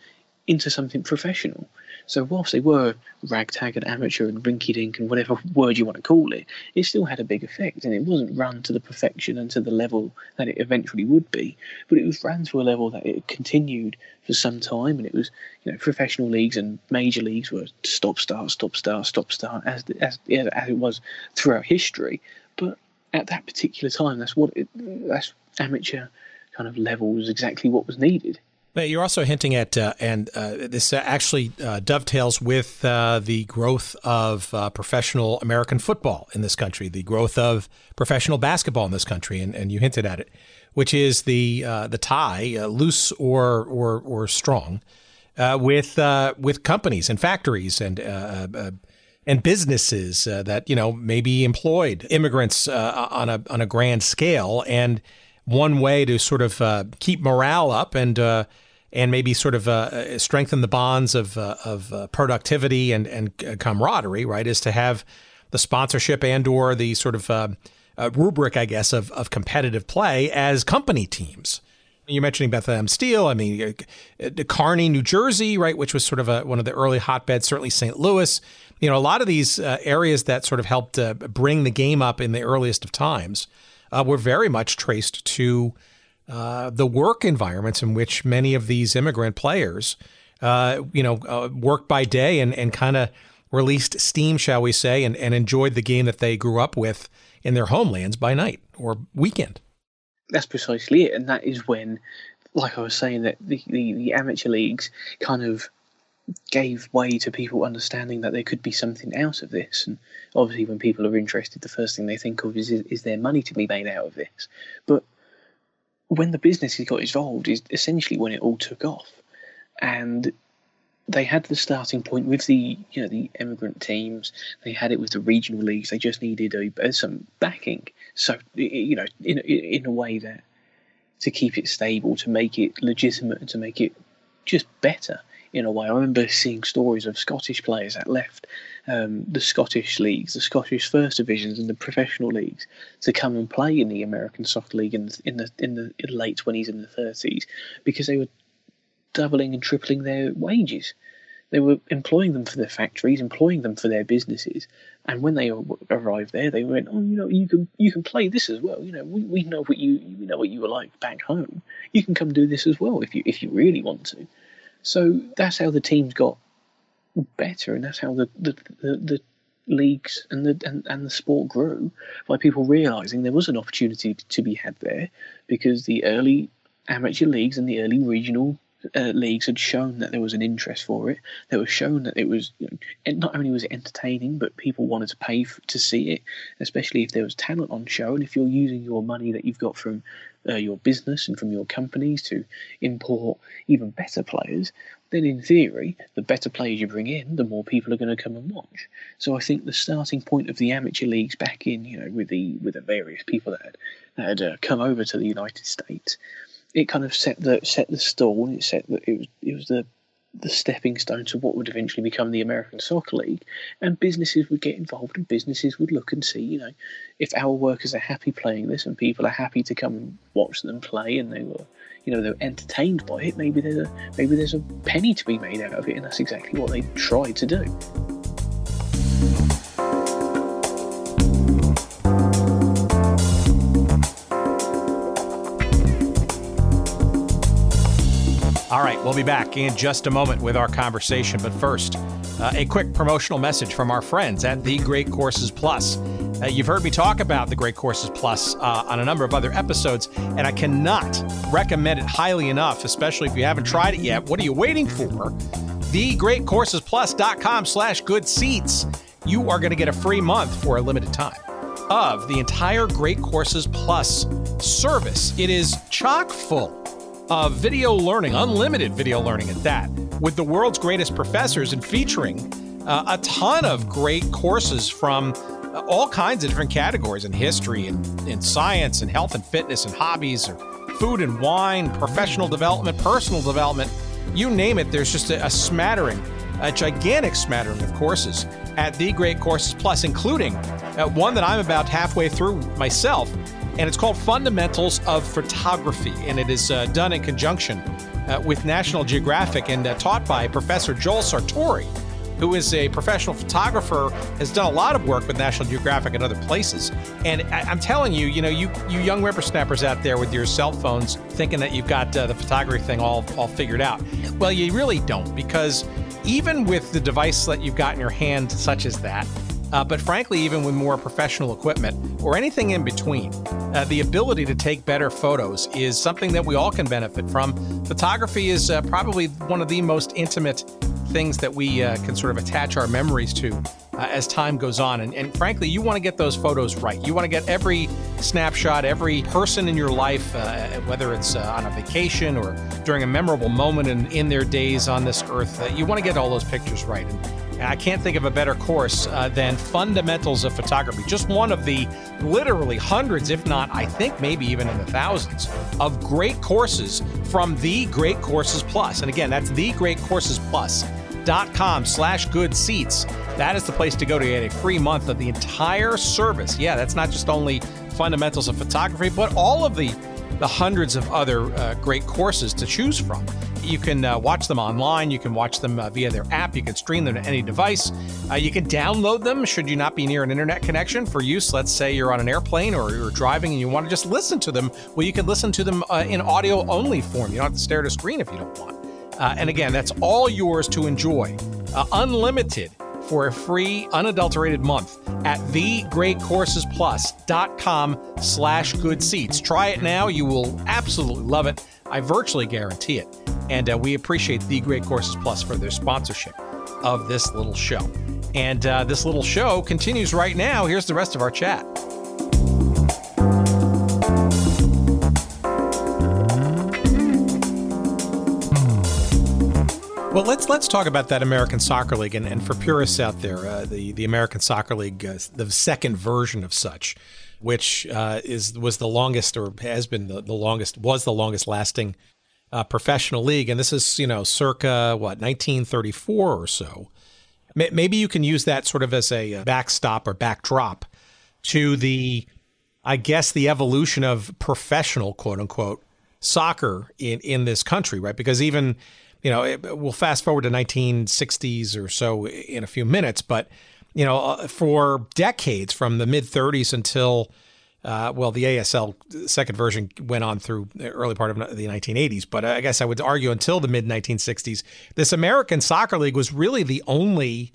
into something professional. So whilst they were ragtag and amateur and rinky dink and whatever word you want to call it, it still had a big effect and it wasn't run to the perfection and to the level that it eventually would be. But it was ran to a level that it continued for some time and it was, you know, professional leagues and major leagues were stop start, stop start, stop start as as, as it was throughout history. But at that particular time, that's what it, that's amateur kind of level was exactly what was needed. You're also hinting at, uh, and uh, this actually uh, dovetails with uh, the growth of uh, professional American football in this country, the growth of professional basketball in this country, and, and you hinted at it, which is the uh, the tie, loose or or or strong, with with companies and factories and and businesses that you know maybe employed immigrants on a on a grand scale, and one way to sort of keep morale up and and maybe sort of uh, strengthen the bonds of uh, of productivity and and camaraderie, right, is to have the sponsorship and or the sort of rubric, I guess, of of competitive play as company teams. You're mentioning Bethlehem Steel. I mean, Kearny, New Jersey, right, which was sort of a, one of the early hotbeds. Certainly, St. Louis you know, a lot of these uh, areas that sort of helped uh, bring the game up in the earliest of times uh, were very much traced to uh, the work environments in which many of these immigrant players, uh, you know, uh, worked by day and, and kind of released steam, shall we say, and, and enjoyed the game that they grew up with in their homelands by night or weekend. That's precisely it. And that is when, like I was saying, that the, the, the amateur leagues kind of gave way to people understanding that there could be something out of this. And obviously, when people are interested, the first thing they think of is is there money to be made out of this? But when the businesses got involved, is essentially when it all took off, and they had the starting point with the you know the immigrant teams. They had it with the regional leagues. They just needed a, uh, some backing. So you know, in in a way that to keep it stable, to make it legitimate, and to make it just better in a way. I remember seeing stories of Scottish players that left um, the Scottish leagues, the Scottish first divisions, and the professional leagues to come and play in the American Soccer League in, in the in the late twenties and the thirties because they were doubling and tripling their wages. They were employing them for their factories, employing them for their businesses, and when they arrived there, they went, "Oh, you know, you can you can play this as well. You know, we, we know what you we know what you were like back home. You can come do this as well if you if you really want to." So that's how the teams got better, and that's how the the, the, the leagues and the and, and the sport grew by people realizing there was an opportunity to be had there because the early amateur leagues and the early regional uh, leagues had shown that there was an interest for it. They were shown that it was you know, not only was it entertaining, but people wanted to pay for, to see it, especially if there was talent on show. And if you're using your money that you've got from uh, your business and from your companies to import even better players, then in theory, the better players you bring in, the more people are going to come and watch. So I think the starting point of the amateur leagues back in, you know, with the with the various people that had, that had uh, come over to the United States it kind of set the set the stall. It set that it was it was the the stepping stone to what would eventually become the American Soccer League, and businesses would get involved, and businesses would look and see, you know, if our workers are happy playing this, and people are happy to come and watch them play, and they were, you know, they're entertained by it. Maybe there's a maybe there's a penny to be made out of it, and that's exactly what they tried to do. All right, we'll be back in just a moment with our conversation. But first, uh, a quick promotional message from our friends at The Great Courses Plus. Uh, you've heard me talk about The Great Courses Plus uh, on a number of other episodes, and I cannot recommend it highly enough, especially if you haven't tried it yet. What are you waiting for? TheGreatCoursesPlus.com slash good seats. You are going to get a free month for a limited time of the entire Great Courses Plus service. It is chock full of video learning, unlimited video learning at that, with the world's greatest professors and featuring uh, a ton of great courses from all kinds of different categories in history and in science and health and fitness and hobbies or food and wine, professional development, personal development, you name it. There's just a, a smattering, a gigantic smattering of courses at The Great Courses Plus, including uh, one that I'm about halfway through myself and it's called Fundamentals of Photography, and it is uh, done in conjunction uh, with National Geographic and uh, taught by Professor Joel Sartore, who is a professional photographer, has done a lot of work with National Geographic and other places. And I- am telling you, you know, you you young whippersnappers out there with your cell phones thinking that you've got uh, the photography thing all all figured out. Well, you really don't, because even with the device that you've got in your hand, such as that, uh, but frankly, even with more professional equipment or anything in between, uh, the ability to take better photos is something that we all can benefit from. Photography is uh, probably one of the most intimate things that we uh, can sort of attach our memories to uh, as time goes on. And, and frankly, you want to get those photos right. You want to get every snapshot, every person in your life, uh, whether it's uh, on a vacation or during a memorable moment in, in their days on this earth, uh, you want to get all those pictures right. And, I can't think of a better course uh, than Fundamentals of Photography. Just one of the literally hundreds, if not, I think maybe even in the thousands, of great courses from The Great Courses Plus. And again, that's The Great Courses Plus com slash good seats. That is the place to go to get a free month of the entire service. Yeah, that's not just only fundamentals of photography, but all of the the hundreds of other uh, great courses to choose from. You can uh, watch them online. You can watch them uh, via their app. You can stream them to any device. Uh, you can download them should you not be near an internet connection for use. Let's say you're on an airplane or you're driving and you want to just listen to them. Well, you can listen to them uh, in audio only form. You don't have to stare at a screen if you don't want. Uh, and again, that's all yours to enjoy, uh, unlimited for a free, unadulterated month at thegreatcoursesplus.com slash good seats. Try it now. You will absolutely love it. I virtually guarantee it. And uh, we appreciate The Great Courses Plus for their sponsorship of this little show. And uh, this little show continues right now. Here's the rest of our chat. Well, let's let's talk about that American Soccer League, and, and for purists out there, uh, the the American Soccer League, uh, the second version of such, which uh, is was the longest or has been the, the longest was the longest lasting uh, professional league, and this is you know circa what 1934 or so. Maybe you can use that sort of as a uh, backstop or backdrop to the, I guess, the evolution of professional quote unquote soccer in in this country, right? Because even you know, it, we'll fast forward to 1960s or so in a few minutes, but you know, uh, for decades from the mid 30s until uh, well, the ASL second version went on through the early part of the 1980s, but I guess I would argue until the mid 1960s, this American Soccer League was really the only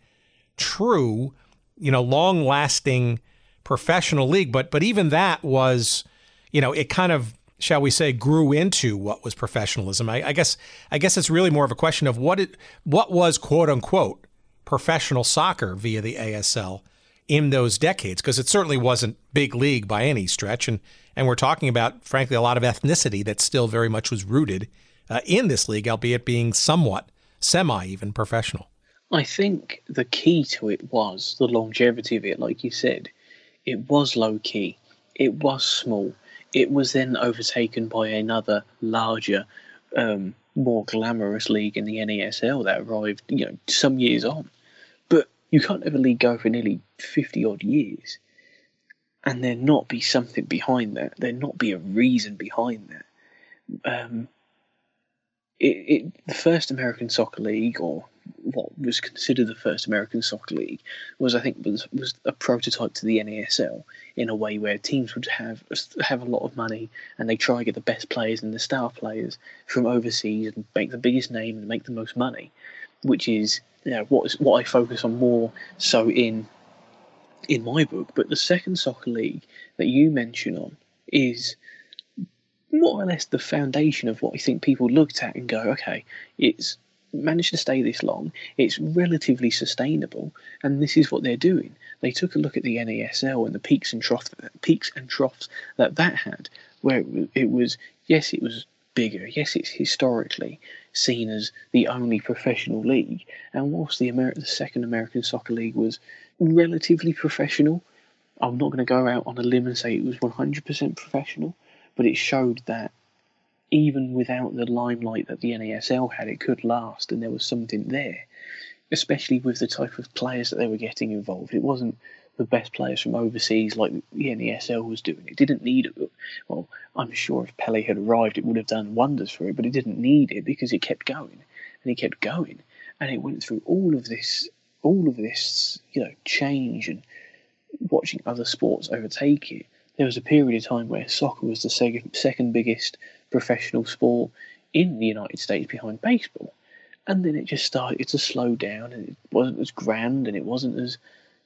true, you know, long lasting professional league. But but even that was, you know, it kind of shall we say, grew into what was professionalism. I, I, guess I guess it's really more of a question of what it what was quote unquote professional soccer via the ASL in those decades, because it certainly wasn't big league by any stretch, and and we're talking about frankly a lot of ethnicity that still very much was rooted uh, in this league, albeit being somewhat semi even professional. I think the key to it was the longevity of it, like you said. It was low key. It was small it was then overtaken by another larger, um, more glamorous league in the NASL that arrived, you know, some years on. But you can't have a league go for nearly fifty odd years, and there not be something behind that. There not be a reason behind that. Um, it, it, the first American Soccer League, or what was considered the first American Soccer League was, I think, was was a prototype to the NASL in a way where teams would have have a lot of money and they try to get the best players and the star players from overseas and make the biggest name and make the most money, which is you know, what is what I focus on more so in in my book. But the second soccer league that you mention on is more or less the foundation of what I think people looked at and go, okay, it's managed to stay this long, it's relatively sustainable, and this is what they're doing. They took a look at the NASL and the peaks and troughs, peaks and troughs that that had, where it was yes, it was bigger, yes, it's historically seen as the only professional league, and whilst the, Amer- the second American Soccer League was relatively professional, I'm not going to go out on a limb and say it was 100% professional, but it showed that even without the limelight that the NASL had, it could last, and there was something there. Especially with the type of players that they were getting involved, it wasn't the best players from overseas like the NASL was doing. It didn't need it. Well, I'm sure if Pele had arrived, it would have done wonders for it, but it didn't need it because it kept going and it kept going, and it went through all of this, all of this, you know, change and watching other sports overtake it. There was a period of time where soccer was the second, second biggest professional sport in the United States behind baseball. And then it just started to slow down and it wasn't as grand and it wasn't as,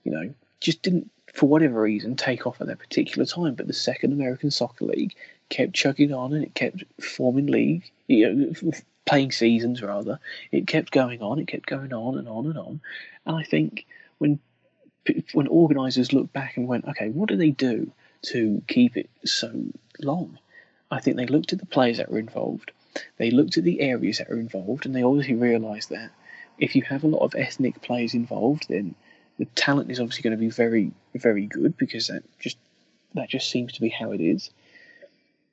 you know, just didn't, for whatever reason, take off at that particular time. But the second American Soccer League kept chugging on and it kept forming league, you know, playing seasons rather. It kept going on, it kept going on and on and on. And I think when when organisers looked back and went, okay, what do they do to keep it so long? I think they looked at the players that were involved, they looked at the areas that are involved, and they obviously realised that if you have a lot of ethnic players involved, then the talent is obviously going to be very, very good because that just that just seems to be how it is.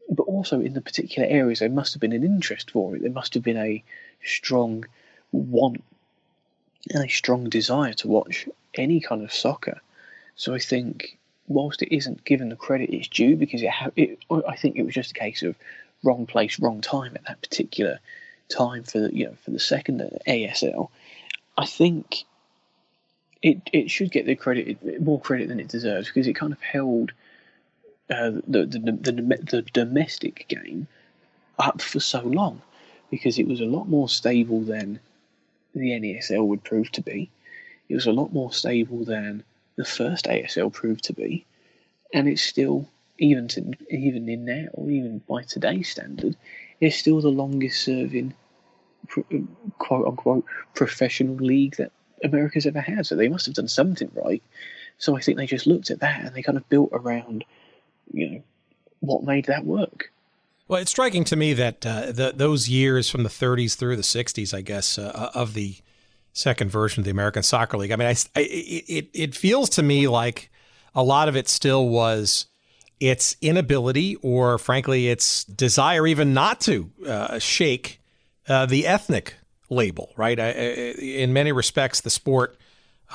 But also in the particular areas, there must have been an interest for it. There must have been a strong want and a strong desire to watch any kind of soccer. So I think, whilst it isn't given the credit it's due, because it, ha- it I think it was just a case of wrong place, wrong time at that particular time for the, you know for the second ASL. I think it it should get the credit more credit than it deserves because it kind of held uh, the, the, the the domestic game up for so long because it was a lot more stable than the NASL would prove to be. It was a lot more stable than the first ASL proved to be, and it's still even to even in now, even by today's standard, it's still the longest serving quote unquote professional league that America's ever had. So they must have done something right. So I think they just looked at that and they kind of built around, you know, what made that work. Well, it's striking to me that uh, the, those years from the 30s through the 60s, I guess, uh, of the second version of the American Soccer League. I mean, I, I, it it feels to me like a lot of it still was its inability, or frankly, its desire even not to uh, shake uh, the ethnic label. Right? I, in many respects, the sport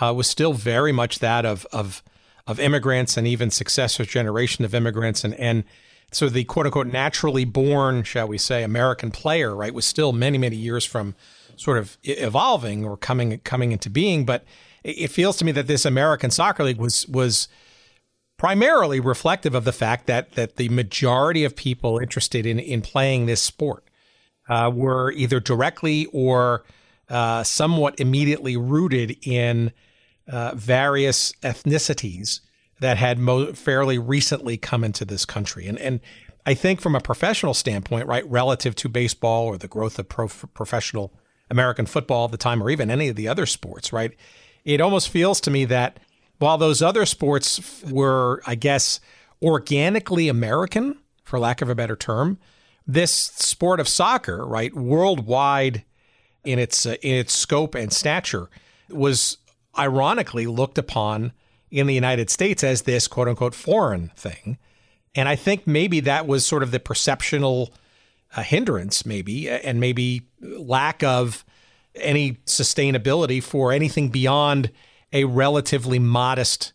uh, was still very much that of of of immigrants and even successor generation of immigrants and and so the quote unquote naturally born, shall we say, American player, right, was still many, many years from sort of evolving or coming coming into being. But it feels to me that this American Soccer League was was primarily reflective of the fact that that the majority of people interested in in playing this sport uh, were either directly or uh, somewhat immediately rooted in uh, various ethnicities that had mo- fairly recently come into this country. And and I think from a professional standpoint, right, relative to baseball or the growth of pro- professional American football at the time, or even any of the other sports, right, it almost feels to me that while those other sports were, I guess, organically American, for lack of a better term, this sport of soccer, right, worldwide in its uh, in its scope and stature, was ironically looked upon in the United States as this quote unquote foreign thing. And I think maybe that was sort of the perceptional uh, hindrance, maybe, and maybe lack of any sustainability for anything beyond a relatively modest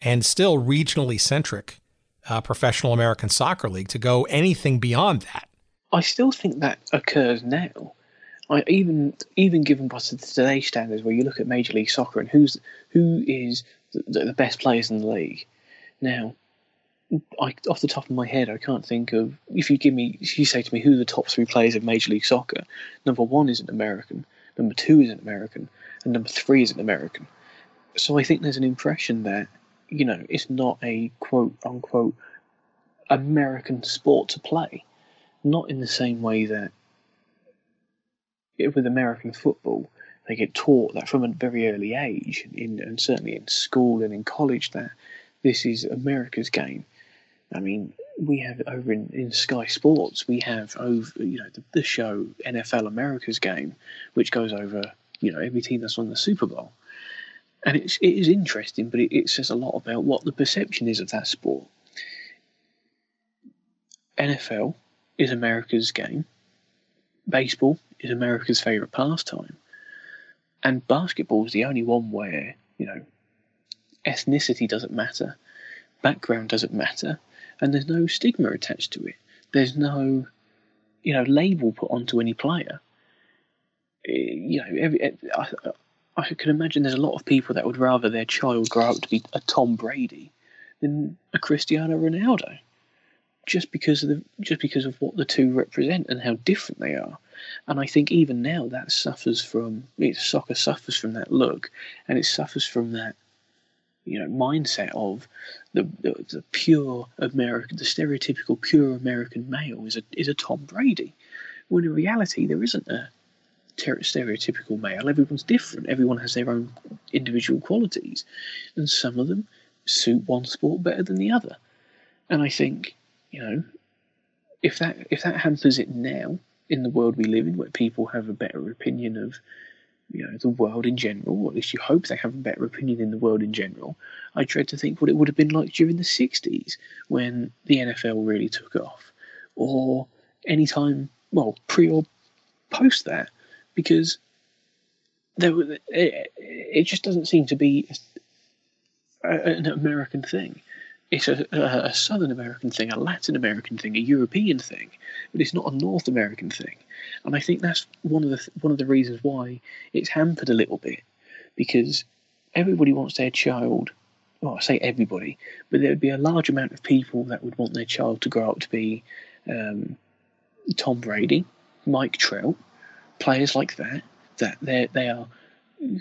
and still regionally centric uh, professional American soccer league to go anything beyond that. I still think that occurs now. I, even even given by today's standards, where you look at Major League Soccer and who's who is the, the best players in the league. Now, I, off the top of my head, I can't think of. If you give me, if you say to me who the top three players of Major League Soccer, number one is an American, number two is an American, and number three is an American. So I think there's an impression that, you know, it's not a quote unquote American sport to play. Not in the same way that with American football, they get taught that from a very early age, in, and certainly in school and in college, that this is America's game. I mean, we have over in, in Sky Sports, we have over you know the, the show NFL America's Game, which goes over you know every team that's won the Super Bowl, and it's it is interesting, but it, it says a lot about what the perception is of that sport. NFL is America's game. Baseball is America's favorite pastime. And basketball is the only one where, you know, ethnicity doesn't matter, background doesn't matter, and there's no stigma attached to it. There's no, you know, label put onto any player. Eh, you know, every, eh, I, I can imagine there's a lot of people that would rather their child grow up to be a Tom Brady than a Cristiano Ronaldo, just because of the just because of what the two represent and how different they are. And I think even now that suffers from soccer suffers from that look, and it suffers from that you know mindset of the, the, the pure American, the stereotypical pure American male is a is a Tom Brady, when in reality there isn't a ter- stereotypical male. Everyone's different. Everyone has their own individual qualities, and some of them suit one sport better than the other. And I think, you know, if that if that hampers it now in the world we live in, where people have a better opinion of you know the world in general, or at least you hope they have a better opinion in the world in general. I dread to think what it would have been like during the '60s when the NFL really took off, or any time, well, pre or post that, because there it, it just doesn't seem to be an American thing. It's a, a, Southern American thing, a Latin American thing, a European thing, but it's not a North American thing. And I think that's one of the one of the reasons why it's hampered a little bit, because everybody wants their child. Well, I say everybody, but there would be a large amount of people that would want their child to grow up to be um, Tom Brady, Mike Trout, players like that. That they they are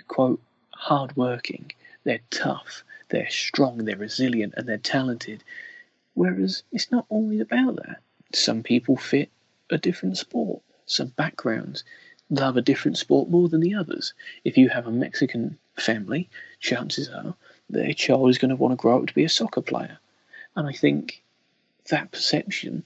quote hardworking, they're tough, they're strong, they're resilient, and they're talented. Whereas it's not always about that. Some people fit a different sport some backgrounds love a different sport more than the others. If you have a Mexican family, chances are their child is going to want to grow up to be a soccer player. And I think that perception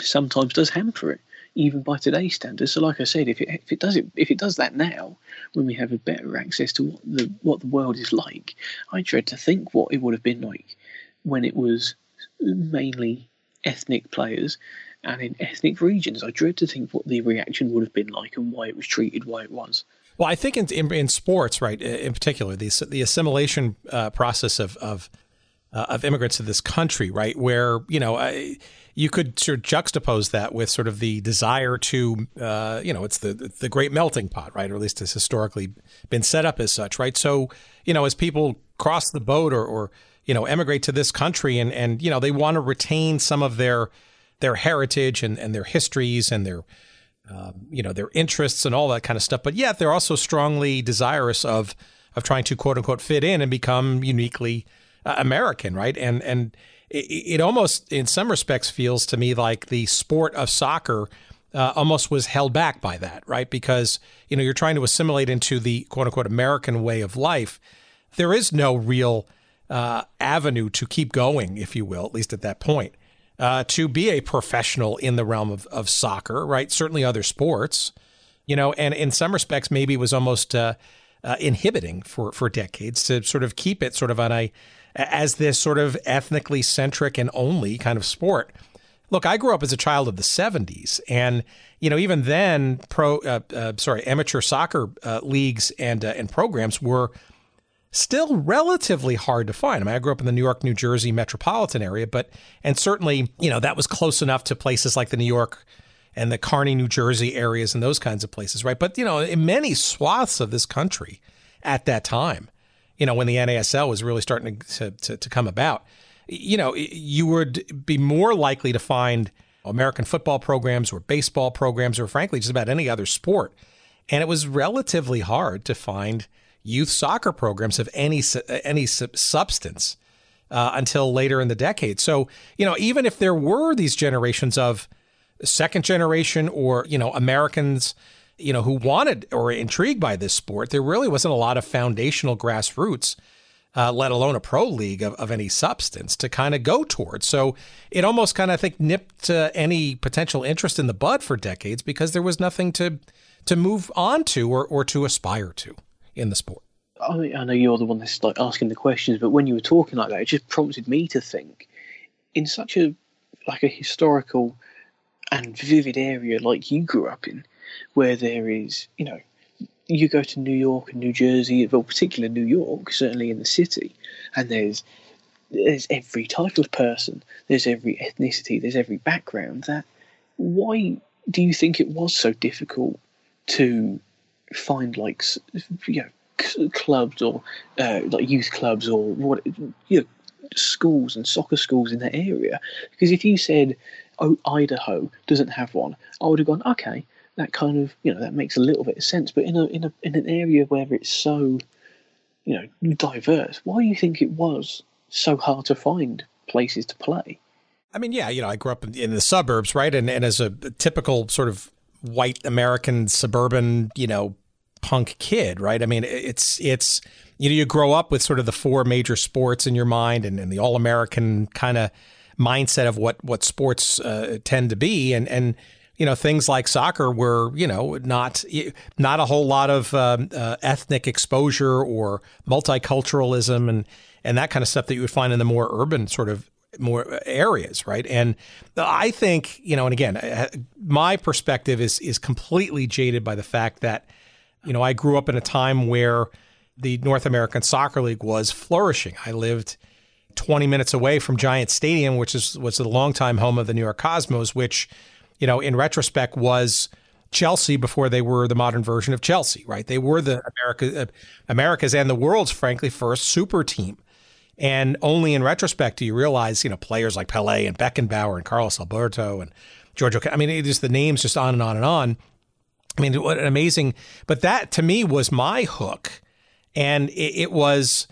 sometimes does hamper it, even by today's standards. So, like I said, if it if it does it if it does that now, when we have a better access to what the what the world is like, I dread to think what it would have been like when it was mainly ethnic players and in ethnic regions. I dread to think what the reaction would have been like and why it was treated why it was. Well, I think in, in, in sports, right, in particular, the, the assimilation uh, process of, of, uh, of immigrants to this country, right, where, you know, I, you could sort of juxtapose that with sort of the desire to, uh, you know, it's the the great melting pot, right? Or at least it's historically been set up as such, right? So, you know, as people cross the boat or, or you know, emigrate to this country and, and you know, they want to retain some of their their heritage and, and their histories and their um, you know their interests and all that kind of stuff. But yet they're also strongly desirous of of trying to quote unquote fit in and become uniquely uh, American, right? And and it, it, almost in some respects feels to me like the sport of soccer. Uh, almost was held back by that, right? Because you know you're trying to assimilate into the quote unquote American way of life. There is no real uh, avenue to keep going, if you will, at least at that point uh, to be a professional in the realm of, of soccer, right? Certainly other sports, you know, and in some respects, maybe it was almost uh, uh, inhibiting for, for decades to sort of keep it sort of on a, as this sort of ethnically centric and only kind of sport. Look, I grew up as a child of the 70s, and you know, even then, pro, uh, uh, sorry, amateur soccer uh, leagues and and programs were still relatively hard to find. I mean, I grew up in the New York, New Jersey metropolitan area, but, and certainly, you know, that was close enough to places like the New York and the Kearny, New Jersey areas and those kinds of places, right? But, you know, in many swaths of this country at that time, you know, when the NASL was really starting to, to, to come about, you know, you would be more likely to find American football programs or baseball programs or frankly, just about any other sport. And it was relatively hard to find youth soccer programs of any any substance uh, until later in the decade. So you know, even if there were these generations of second generation or you know Americans, you know, who wanted or intrigued by this sport, there really wasn't a lot of foundational grassroots. Uh, let alone a pro league of, of any substance to kind of go towards. So it almost kind of, I think, nipped uh, any potential interest in the bud for decades because there was nothing to to move on to or, or to aspire to in the sport. I, I know you're the one that's like asking the questions, but when you were talking like that, it just prompted me to think in such a like a historical and vivid area like you grew up in, where there is, you know, you go to New York and New Jersey, well, particularly New York, certainly in the city, and there's there's every type of person, there's every ethnicity, there's every background. That why do you think it was so difficult to find like you know clubs or uh, like youth clubs or what you know schools and soccer schools in that area because if you said oh Idaho doesn't have one I would have gone okay that kind of you know that makes a little bit of sense. But in a in a in an area where it's so you know diverse why do you think it was so hard to find places to play? I mean yeah you know I grew up in, the suburbs right? And and as a typical sort of white American suburban, you know, punk kid, right? I mean, it's it's you know, you grow up with sort of the four major sports in your mind and, and the all American kind of mindset of what what sports uh, tend to be, and and you know things like soccer were you know not not a whole lot of um, uh, ethnic exposure or multiculturalism and and that kind of stuff that you would find in the more urban sort of more areas, right? And I think you know, and again, my perspective is is completely jaded by the fact that you know I grew up in a time where the North American Soccer League was flourishing. I lived 20 minutes away from Giant Stadium, which is was the longtime home of the New York Cosmos, which you know, in retrospect, was Chelsea before they were the modern version of Chelsea, right? They were the America, uh, America's and the world's, frankly, first super team. And only in retrospect do you realize, you know, players like Pele and Beckenbauer and Carlos Alberto and Giorgio. I mean, it is the names just on and on and on. I mean, what an amazing. But that to me was my hook, and it, it was,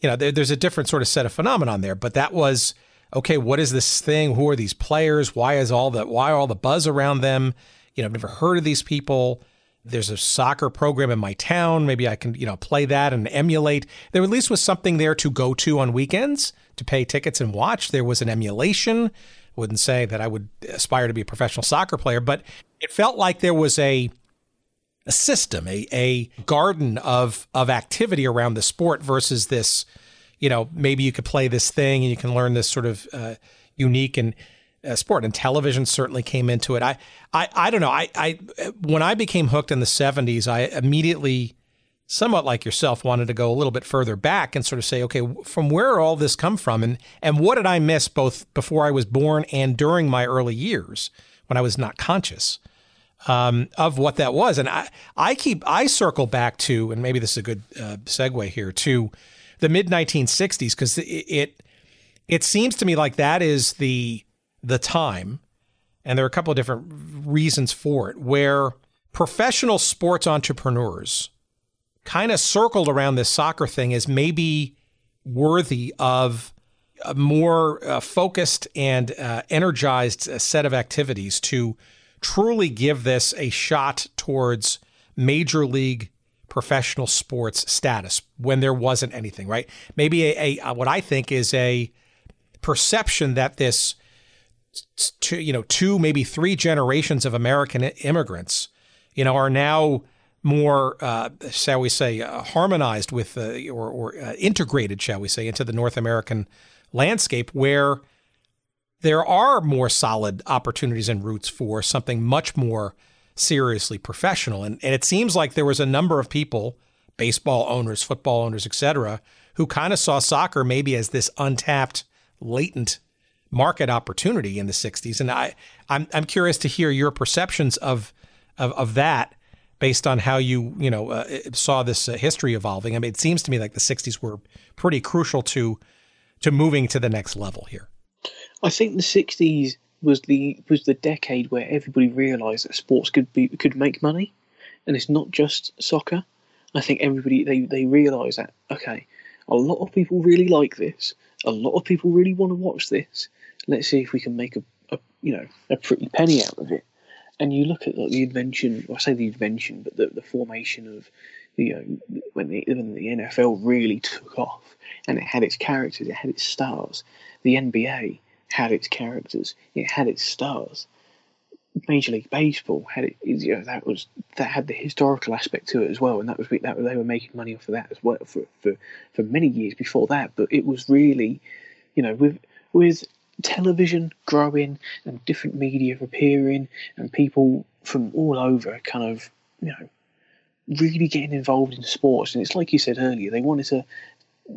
you know, there, there's a different sort of set of phenomenon there, but that was okay, what is this thing? Who are these players? Why is all the why all the buzz around them? You know, I've never heard of these people. There's a soccer program in my town. Maybe I can, you know, play that and emulate. There at least was something there to go to on weekends to pay tickets and watch. There was an emulation. Wouldn't say that I would aspire to be a professional soccer player, but it felt like there was a a system, a, a garden of of activity around the sport versus this you know, maybe you could play this thing and you can learn this sort of uh, unique and uh, sport. And television certainly came into it. I, I, I don't know. I, I, when I became hooked in the '70s, I immediately, somewhat like yourself, wanted to go a little bit further back and sort of say, okay, from where all this come from, and and what did I miss both before I was born and during my early years when I was not conscious. Um, of what that was, and I, I keep I circle back to, and maybe this is a good uh, segue here to the mid 1960s because it, it it seems to me like that is the the time, and there are a couple of different reasons for it, where professional sports entrepreneurs kind of circled around this soccer thing as maybe worthy of a more uh, focused and uh, energized uh, set of activities to truly give this a shot towards major league professional sports status when there wasn't anything, right? Maybe a, a what I think is a perception that this two, you know, two maybe three generations of American immigrants, you know, are now more, uh, shall we say, uh, harmonized with uh, or, or uh, integrated, shall we say, into the North American landscape, where there are more solid opportunities and routes for something much more seriously professional. And, and it seems like there was a number of people, baseball owners, football owners, etc., who kind of saw soccer maybe as this untapped, latent market opportunity in the 60s. And I, I'm, I'm curious to hear your perceptions of, of, of that based on how you, you know, uh, saw this uh, history evolving. I mean, it seems to me like the 60s were pretty crucial to, to moving to the next level here. I think the 60s was the was the decade where everybody realised that sports could be could make money, and it's not just soccer. I think everybody they they realise that okay, a lot of people really like this. A lot of people really want to watch this. Let's see if we can make a, a you know a pretty penny out of it. And you look at like, the invention, I say the invention, but the, the formation of you know when the when the NFL really took off and it had its characters, it had its stars. The NBA had its characters, it had its stars. Major League Baseball had it. You know, that was that had the historical aspect to it as well, and that was that they were making money off of that as well for for for many years before that. But it was really, you know, with with television growing and different media appearing and people from all over kind of you know really getting involved in sports and it's like you said earlier they wanted to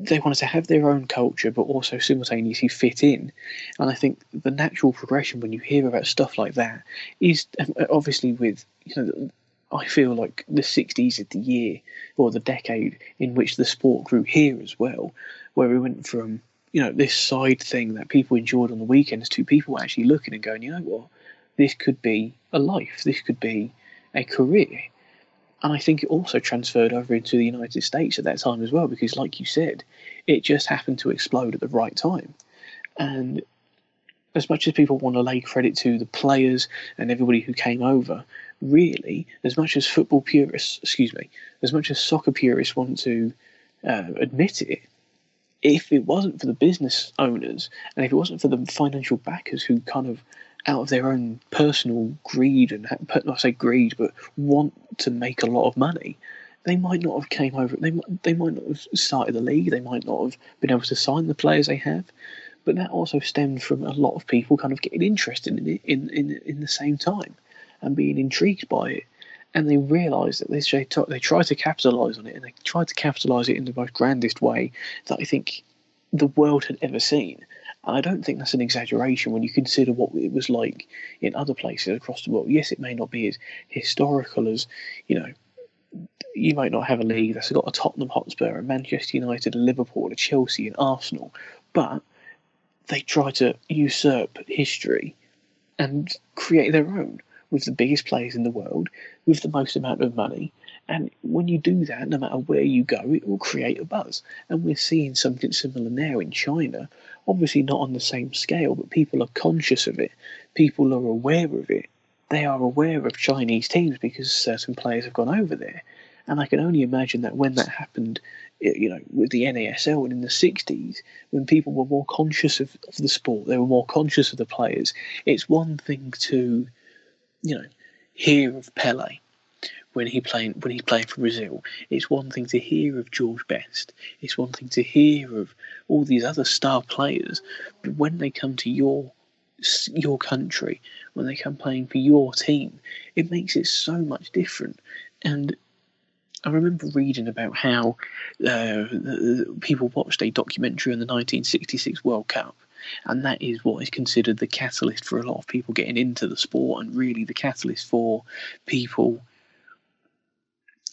they wanted to have their own culture, but also simultaneously fit in. And I think the natural progression when you hear about stuff like that is um, obviously with you know. I feel like the 60s is the year or the decade in which the sport grew here as well, where we went from you know this side thing that people enjoyed on the weekends to people actually looking and going, you know what, this could be a life, this could be a career, and I think it also transferred over into the United States at that time as well, because, like you said, it just happened to explode at the right time. And as much as people want to lay credit to the players and everybody who came over, really, as much as football purists, excuse me, as much as soccer purists want to uh, admit it, if it wasn't for the business owners and if it wasn't for the financial backers who kind of out of their own personal greed and not say greed but want to make a lot of money they might not have came over they, they might not have started the league they might not have been able to sign the players they have but that also stemmed from a lot of people kind of getting interested in it in, in, in the same time and being intrigued by it and they realised that they they tried to capitalise on it, and they tried to capitalise it in the most grandest way that I think the world had ever seen. And I don't think that's an exaggeration when you consider what it was like in other places across the world. Yes, it may not be as historical as you know. You might not have a league that's got a Tottenham Hotspur, a Manchester United, a Liverpool, a Chelsea, and Arsenal, but they try to usurp history and create their own with the biggest players in the world, with the most amount of money. And when you do that, no matter where you go, it will create a buzz. And we're seeing something similar now in China. Obviously, not on the same scale, but people are conscious of it. People are aware of it. They are aware of Chinese teams because certain players have gone over there. And I can only imagine that when that happened, you know, with the NASL and in the 60s, when people were more conscious of, of the sport, they were more conscious of the players. It's one thing to you know, hear of Pele when he playing when he's playing for Brazil. It's one thing to hear of George Best. It's one thing to hear of all these other star players, but when they come to your your country, when they come playing for your team, it makes it so much different. And I remember reading about how uh, people watched a documentary on the 1966 World Cup and that is what is considered the catalyst for a lot of people getting into the sport, and really the catalyst for people,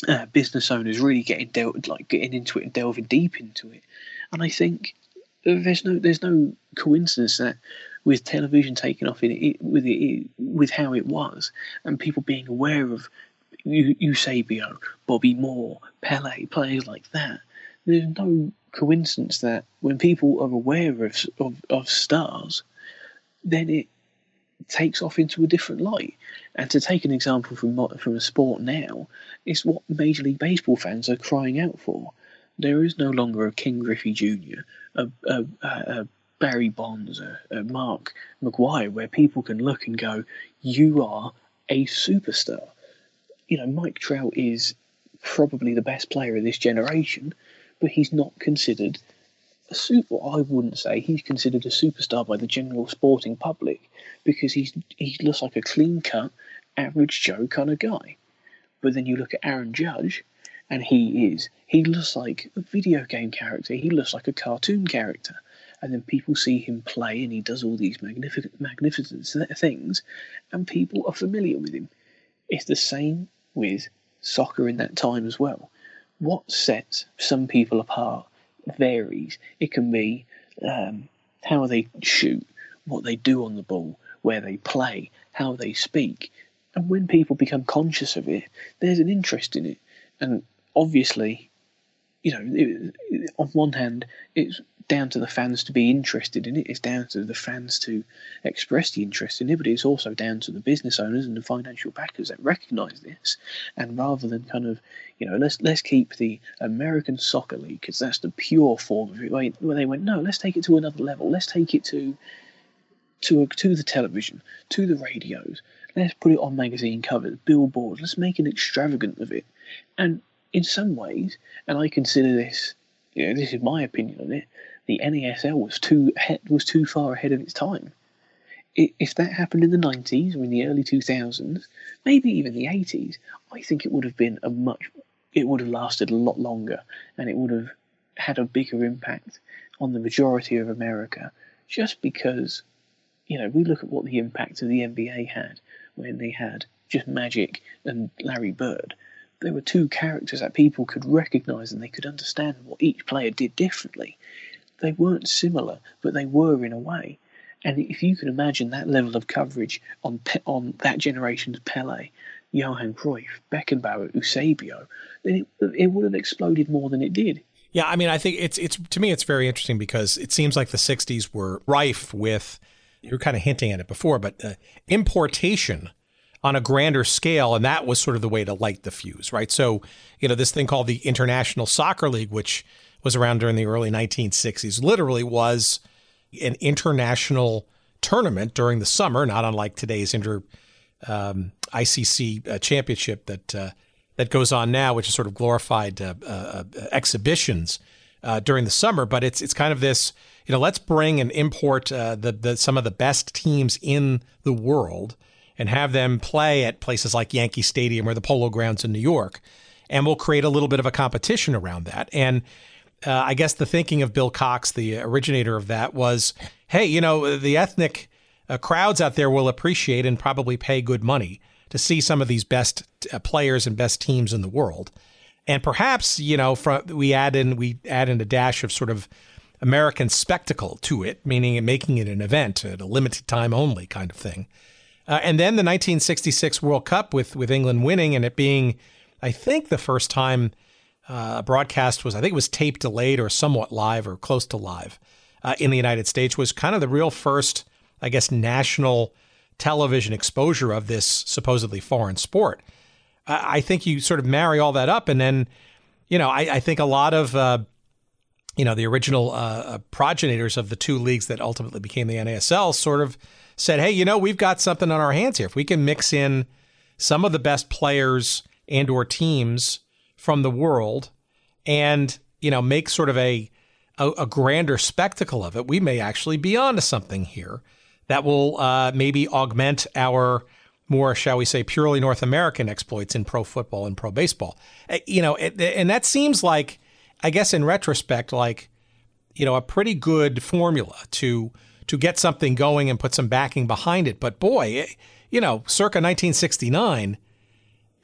uh, business owners, really getting dealt like getting into it and delving deep into it. And I think there's no there's no coincidence that with television taking off in it, with it with how it was, and people being aware of Eusebio, Bobby Moore, Pele, players like that. There's no coincidence that when people are aware of, of, of stars, then it takes off into a different light. And to take an example from from a sport now, it's what Major League Baseball fans are crying out for. There is no longer a Ken Griffey Jr., a, a, a Barry Bonds, a, a Mark McGwire, where people can look and go, "You are a superstar." You know, Mike Trout is probably the best player of this generation, but he's not considered a super. I wouldn't say he's considered a superstar by the general sporting public because he's he looks like a clean cut, average Joe kind of guy. But then you look at Aaron Judge, and he is he looks like a video game character. He looks like a cartoon character. And then people see him play, and he does all these magnificent, magnificent things, and people are familiar with him. It's the same with soccer in that time as well what sets some people apart varies. It can be um, how they shoot, what they do on the ball, where they play, how they speak. And when people become conscious of it, there's an interest in it. And obviously, you know, it, on one hand, it's down to the fans to be interested in it. It's down to the fans to express the interest in it, but it's also down to the business owners and the financial backers that recognise this. And rather than kind of, you know, let's let's keep the American Soccer League because that's the pure form of it. Where they went, no, let's take it to another level. Let's take it to to to the television, to the radios. Let's put it on magazine covers, billboards. Let's make an extravagant of it. And in some ways, and I consider this, you know, this is my opinion on it the NASL was too was too far ahead of its time. If that happened in the 90s or in the early 2000s, maybe even the 80s, I think it would have been a much it would have lasted a lot longer and it would have had a bigger impact on the majority of America just because you know we look at what the impact of the NBA had when they had just Magic and Larry Bird there were two characters that people could recognize and they could understand what each player did differently they weren't similar, but they were in a way. And if you can imagine that level of coverage on on that generation's Pele, Johan Cruyff, Beckenbauer, Eusebio, then it, it would have exploded more than it did. Yeah, I mean, I think it's it's to me it's very interesting because it seems like the '60s were rife with. You're kind of hinting at it before, but uh, importation on a grander scale, and that was sort of the way to light the fuse, right? So, you know, this thing called the International Soccer League, which was around during the early 1960s, literally was an international tournament during the summer, not unlike today's inter um, ICC uh, championship that uh, that goes on now, which is sort of glorified uh, uh, uh exhibitions uh, during the summer. But it's it's kind of this, you know, let's bring and import the, the some of the best teams in the world and have them play at places like Yankee Stadium or the Polo Grounds in New York, and we'll create a little bit of a competition around that. And I guess the thinking of Bill Cox, the originator of that, was, hey, you know, the ethnic crowds out there will appreciate and probably pay good money to see some of these best uh, players and best teams in the world. And perhaps, you know, from, we add in we add in a dash of sort of American spectacle to it, meaning making it an event at a limited time only kind of thing. Uh, and then the 1966 World Cup with with England winning and it being, I think, the first time uh, broadcast was, I think it was tape delayed or somewhat live or close to live uh, in the United States was kind of the real first, I guess, national television exposure of this supposedly foreign sport. I think you sort of marry all that up, and then, you know, I, I think a lot of, uh, you know, the original uh, uh progenitors of the two leagues that ultimately became the NASL sort of said, hey, you know, we've got something on our hands here. If we can mix in some of the best players and or teams from the world and, you know, make sort of a, a, a grander spectacle of it, we may actually be onto something here that will uh, maybe augment our more, shall we say, purely North American exploits in pro football and pro baseball. Uh, you know, and that seems like, I guess, in retrospect, like you know, a pretty good formula to to get something going and put some backing behind it. But boy, it, you know, circa 1969,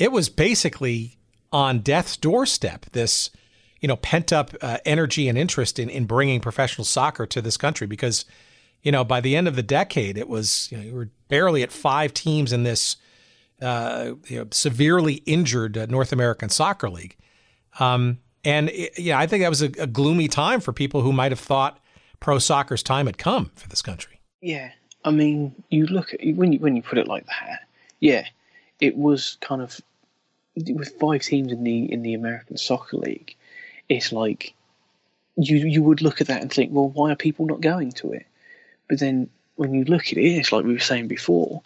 it was basically on death's doorstep. This you know pent up uh, energy and interest in in bringing professional soccer to this country because you know, by the end of the decade, it was, you know, we were barely at five teams in this uh, you know, severely injured uh, North American Soccer League. Um, and it, yeah, I think that was a, a, gloomy time for people who might have thought pro soccer's time had come for this country. Yeah, I mean, you look at when you when you put it like that. Yeah, it was kind of with five teams in the in the American Soccer League. It's like you you would look at that and think, well, why are people not going to it? But then when you look at it, it's like we were saying before,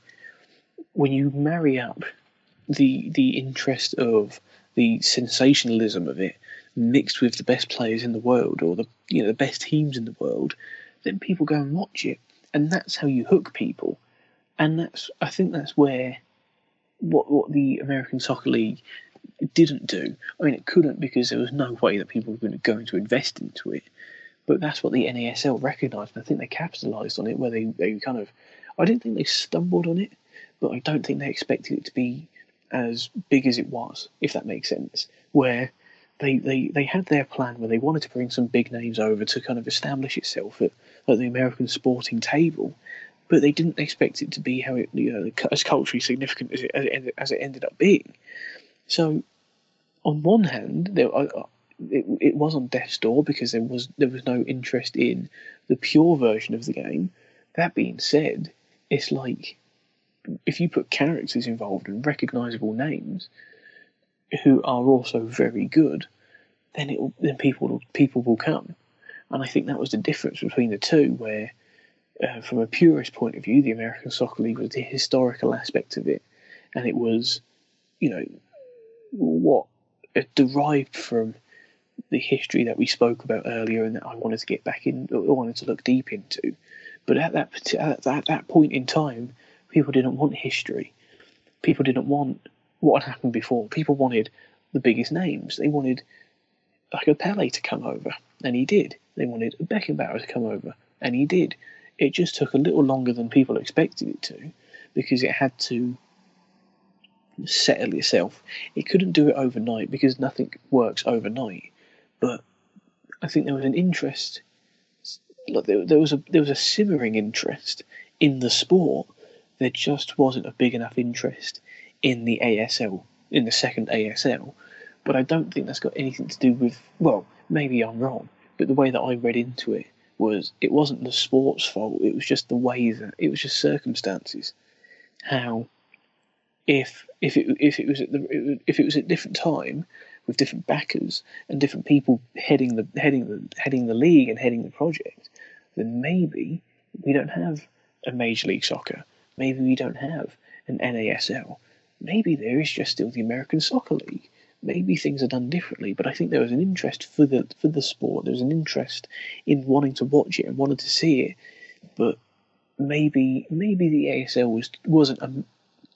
when you marry up the the interest of the sensationalism of it mixed with the best players in the world or the you know the best teams in the world, then people go and watch it, and that's how you hook people, and that's I think that's where what what the American Soccer League didn't do. I mean, it couldn't because there was no way that people were going to invest into it. But that's what the NASL recognised, and I think they capitalised on it. Where they, they kind of, I didn't think they stumbled on it, but I don't think they expected it to be as big as it was, if that makes sense. Where they, they, they had their plan where they wanted to bring some big names over to kind of establish itself at, at the American sporting table, but they didn't expect it to be how it you know as culturally significant as it, as it, as it ended up being. So, on one hand, there, I, it, it was on death's door because there was there was no interest in the pure version of the game. That being said, it's like if you put characters involved and recognizable names who are also very good, then it then people people will come. And I think that was the difference between the two, where uh, from a purist point of view, the American Soccer League was the historical aspect of it, and it was, you know, what derived from the history that we spoke about earlier and that I wanted to get back in, I wanted to look deep into. But at that at that, that point in time, people didn't want history. People didn't want what had happened before. People wanted the biggest names. They wanted like a Pele to come over, and he did. They wanted a Beckenbauer to come over, and he did. It just took a little longer than people expected it to, because it had to settle itself. It couldn't do it overnight because nothing works overnight but I think there was an interest. Like there, there was a there was a simmering interest in the sport. There just wasn't a big enough interest in the ASL, in the second ASL. But I don't think that's got anything to do with. Well, maybe I'm wrong, but the way that I read into it was it wasn't the sport's fault. It was just the way that it was just circumstances, how if if it if it was at the if it was at different time with different backers and different people heading the heading the heading the league and heading the project, then maybe we don't have a Major League Soccer. Maybe we don't have an NASL. Maybe there is just still the American Soccer League. Maybe things are done differently, but I think there was an interest for the for the sport. There was an interest in wanting to watch it and wanting to see it, but maybe maybe the ASL was wasn't a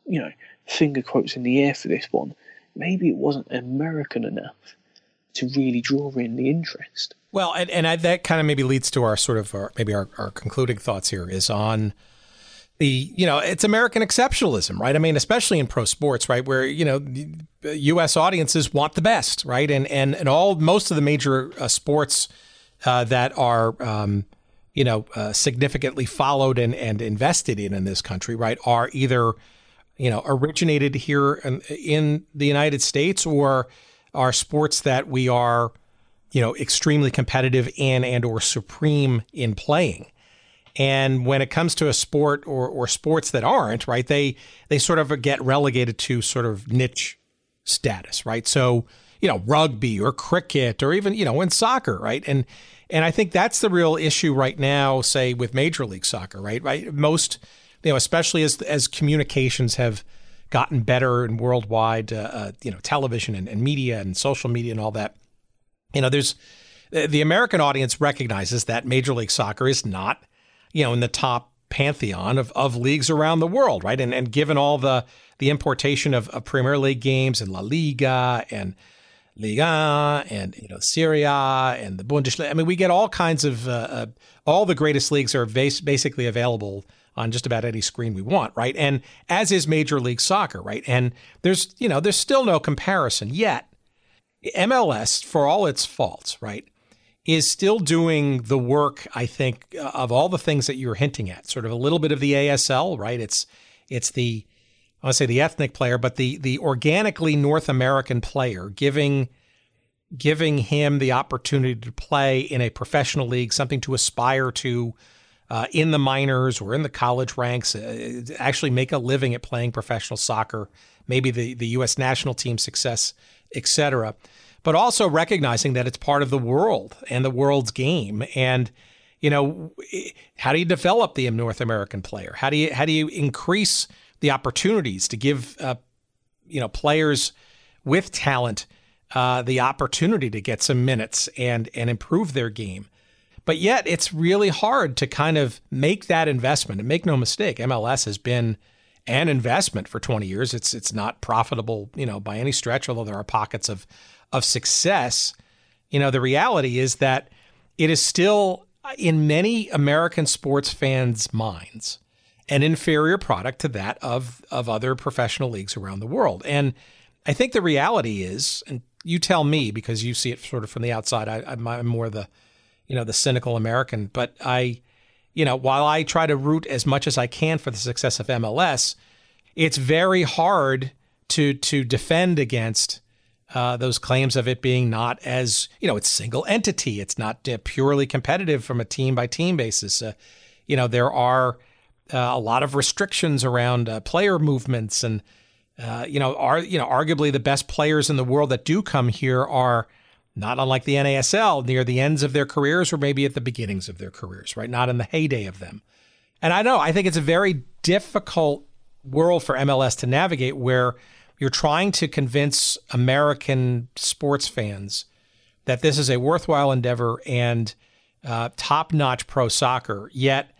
you know finger quotes in the air for this one. Maybe it wasn't American enough to really draw in the interest. Well, and, and I, that kind of maybe leads to our sort of our, maybe our, our concluding thoughts here is on the you know it's American exceptionalism, right? I mean, especially in pro sports, right, where you know U.S. audiences want the best, right, and and and all most of the major uh, sports uh, that are um, you know uh, significantly followed and and invested in in this country, right, are either you know originated here in, in the United States or are sports that we are you know, extremely competitive in and or supreme in playing. And when it comes to a sport or, or sports that aren't, right, they they sort of get relegated to sort of niche status, right? So, you know, rugby or cricket or even, you know, in soccer, right? And and I think that's the real issue right now, say with Major League Soccer, right? Right. Most, you know, especially as as communications have gotten better and worldwide, uh, uh, you know, television and, and media and social media and all that you know, there's the American audience recognizes that Major League Soccer is not, you know, in the top pantheon of, of leagues around the world, right? And and given all the the importation of, of Premier League games and La Liga and Liga and you know Serie A and the Bundesliga. I mean, we get all kinds of uh, uh, all the greatest leagues are bas- basically available on just about any screen we want, right? And as is Major League Soccer, right? And there's you know there's still no comparison yet MLS, for all its faults, right, is still doing the work. I think of all the things that you're hinting at, sort of a little bit of the ASL, right? It's it's the I want to say the ethnic player, but the the organically North American player, giving giving him the opportunity to play in a professional league, something to aspire to. Uh, in the minors or in the college ranks, uh, actually make a living at playing professional soccer, maybe the, the U.S. national team success etc. But also recognizing that it's part of the world and the world's game. And you know, how do you develop the North American player? How do you how do you increase the opportunities to give uh, you know players with talent uh, the opportunity to get some minutes and and improve their game? But yet, it's really hard to kind of make that investment. And make no mistake, MLS has been an investment for 20 years. It's it's not profitable, you know, by any stretch, although there are pockets of of success. You know, the reality is that it is still uh, in many American sports fans' minds an inferior product to that of of other professional leagues around the world. And I think the reality is, and you tell me because you see it sort of from the outside. I, I'm more the, you know, the cynical American, but I you know, while I try to root as much as I can for the success of MLS, it's very hard to to defend against uh, those claims of it being not as you know it's single entity. It's not uh, purely competitive from a team by team basis. Uh, you know there are uh, a lot of restrictions around uh, player movements, and you know are you know arguably the best players in the world that do come here are not unlike the NASL, near the ends of their careers or maybe at the beginnings of their careers, right? Not in the heyday of them. And I know, I think it's a very difficult world for MLS to navigate where you're trying to convince American sports fans that this is a worthwhile endeavor and uh, top-notch pro soccer, yet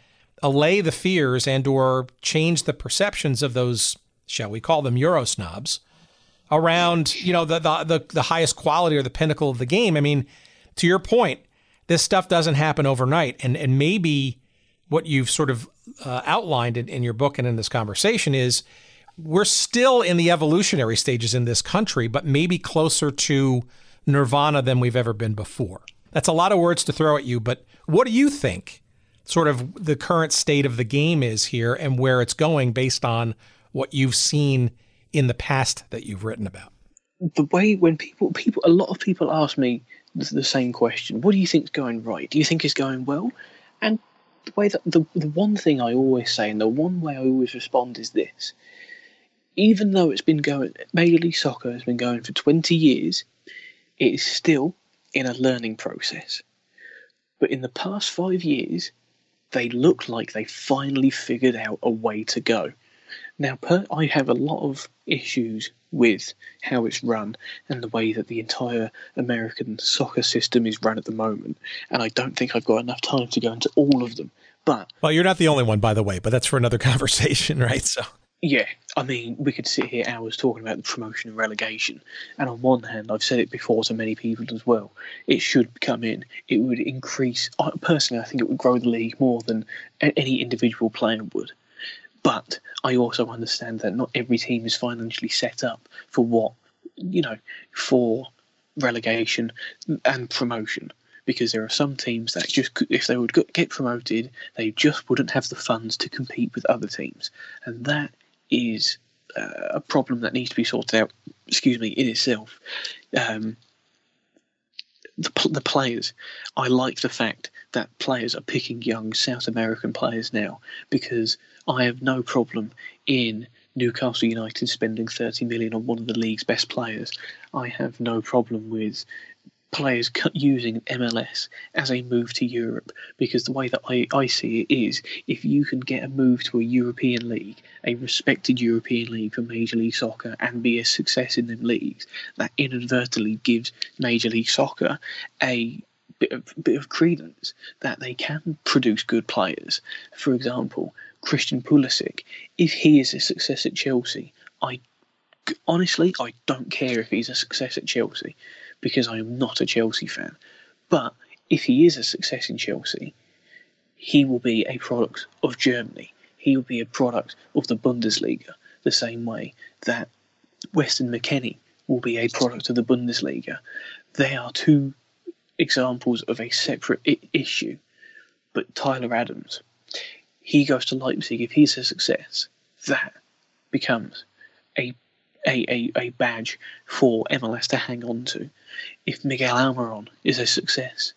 allay the fears and or change the perceptions of those, shall we call them Euro snobs, around you know the, the the the highest quality or the pinnacle of the game. I mean, to your point, this stuff doesn't happen overnight, and and maybe what you've sort of uh, outlined in, in your book and in this conversation is we're still in the evolutionary stages in this country, but maybe closer to nirvana than we've ever been before. That's a lot of words to throw at you, but what do you think? Sort of the current state of the game is here and where it's going based on what you've seen in the past that you've written about? The way when people people a lot of people ask me the, same question: What do you think's going right? Do you think it's going well? And the way that the the one thing I always say, and the one way I always respond is this: even though it's been going, Major League Soccer has been going for 20 years, it is still in a learning process. But in the past five years, they look like they finally figured out a way to go. Now, per, I have a lot of issues with how it's run and the way that the entire American soccer system is run at the moment, and I don't think I've got enough time to go into all of them. But well, you're not the only one, by the way, but that's for another conversation, right? So yeah, I mean, we could sit here hours talking about the promotion and relegation. And on one hand, I've said it before to many people as well, it should come in. It would increase, personally, I think it would grow the league more than any individual player would. But I also understand that not every team is financially set up for what, you know, for relegation and promotion because there are some teams that just if they would get promoted they just wouldn't have the funds to compete with other teams and that is uh, a problem that needs to be sorted out. Excuse me, in itself. Um, the, the players, I like the fact that players are picking young South American players now because I have no problem in Newcastle United spending 30 million on one of the league's best players. I have no problem with players using MLS as a move to Europe because the way that I, I see it is if you can get a move to a European league, a respected European league for Major League Soccer, and be a success in them leagues, that inadvertently gives Major League Soccer a bit of, bit of credence that they can produce good players. For example, Christian Pulisic, if he is a success at Chelsea, I honestly I don't care if he's a success at Chelsea because I am not a Chelsea fan. But if he is a success in Chelsea, he will be a product of Germany. He will be a product of the Bundesliga, the same way that Weston McKennie will be a product of the Bundesliga. They are two examples of a separate I- issue. But Tyler Adams, he goes to Leipzig. If he's a success, that becomes a a, a, a badge for MLS to hang on to. If Miguel Almiron is a success,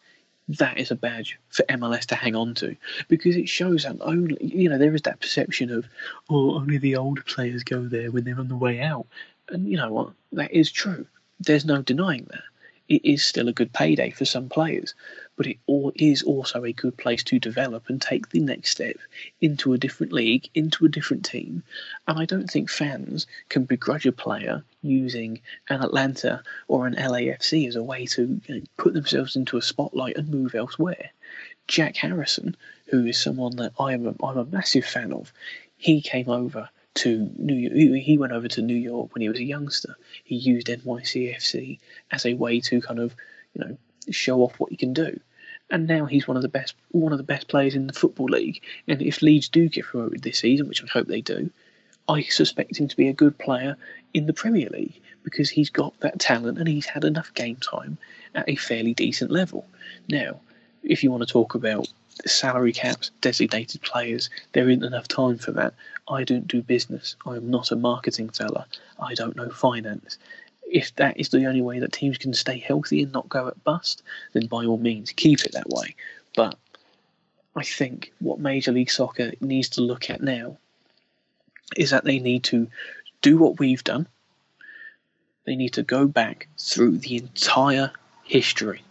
that is a badge for MLS to hang on to because it shows that only you know there is that perception of oh only the old players go there when they're on the way out, and you know what that is true. There's no denying that it is still a good payday for some players, but it is also a good place to develop and take the next step into a different league, into a different team. And I don't think fans can begrudge a player using an Atlanta or an LAFC as a way to put themselves into a spotlight and move elsewhere. Jack Harrison, who is someone that I am a, I'm a massive fan of, he came over to New York. He went over to New York when he was a youngster. He used NYCFC as a way to kind of, you know, show off what he can do. And now he's one of the best, one of the best players in the football league. And if Leeds do get promoted this season, which I hope they do, I suspect him to be a good player in the Premier League because he's got that talent and he's had enough game time at a fairly decent level. Now, if you want to talk about salary caps, designated players. There isn't enough time for that. I don't do business. I am not a marketing fella. I don't know finance. If that is the only way that teams can stay healthy and not go at bust, then by all means keep it that way. But I think what Major League Soccer needs to look at now is that they need to do what we've done. They need to go back through the entire history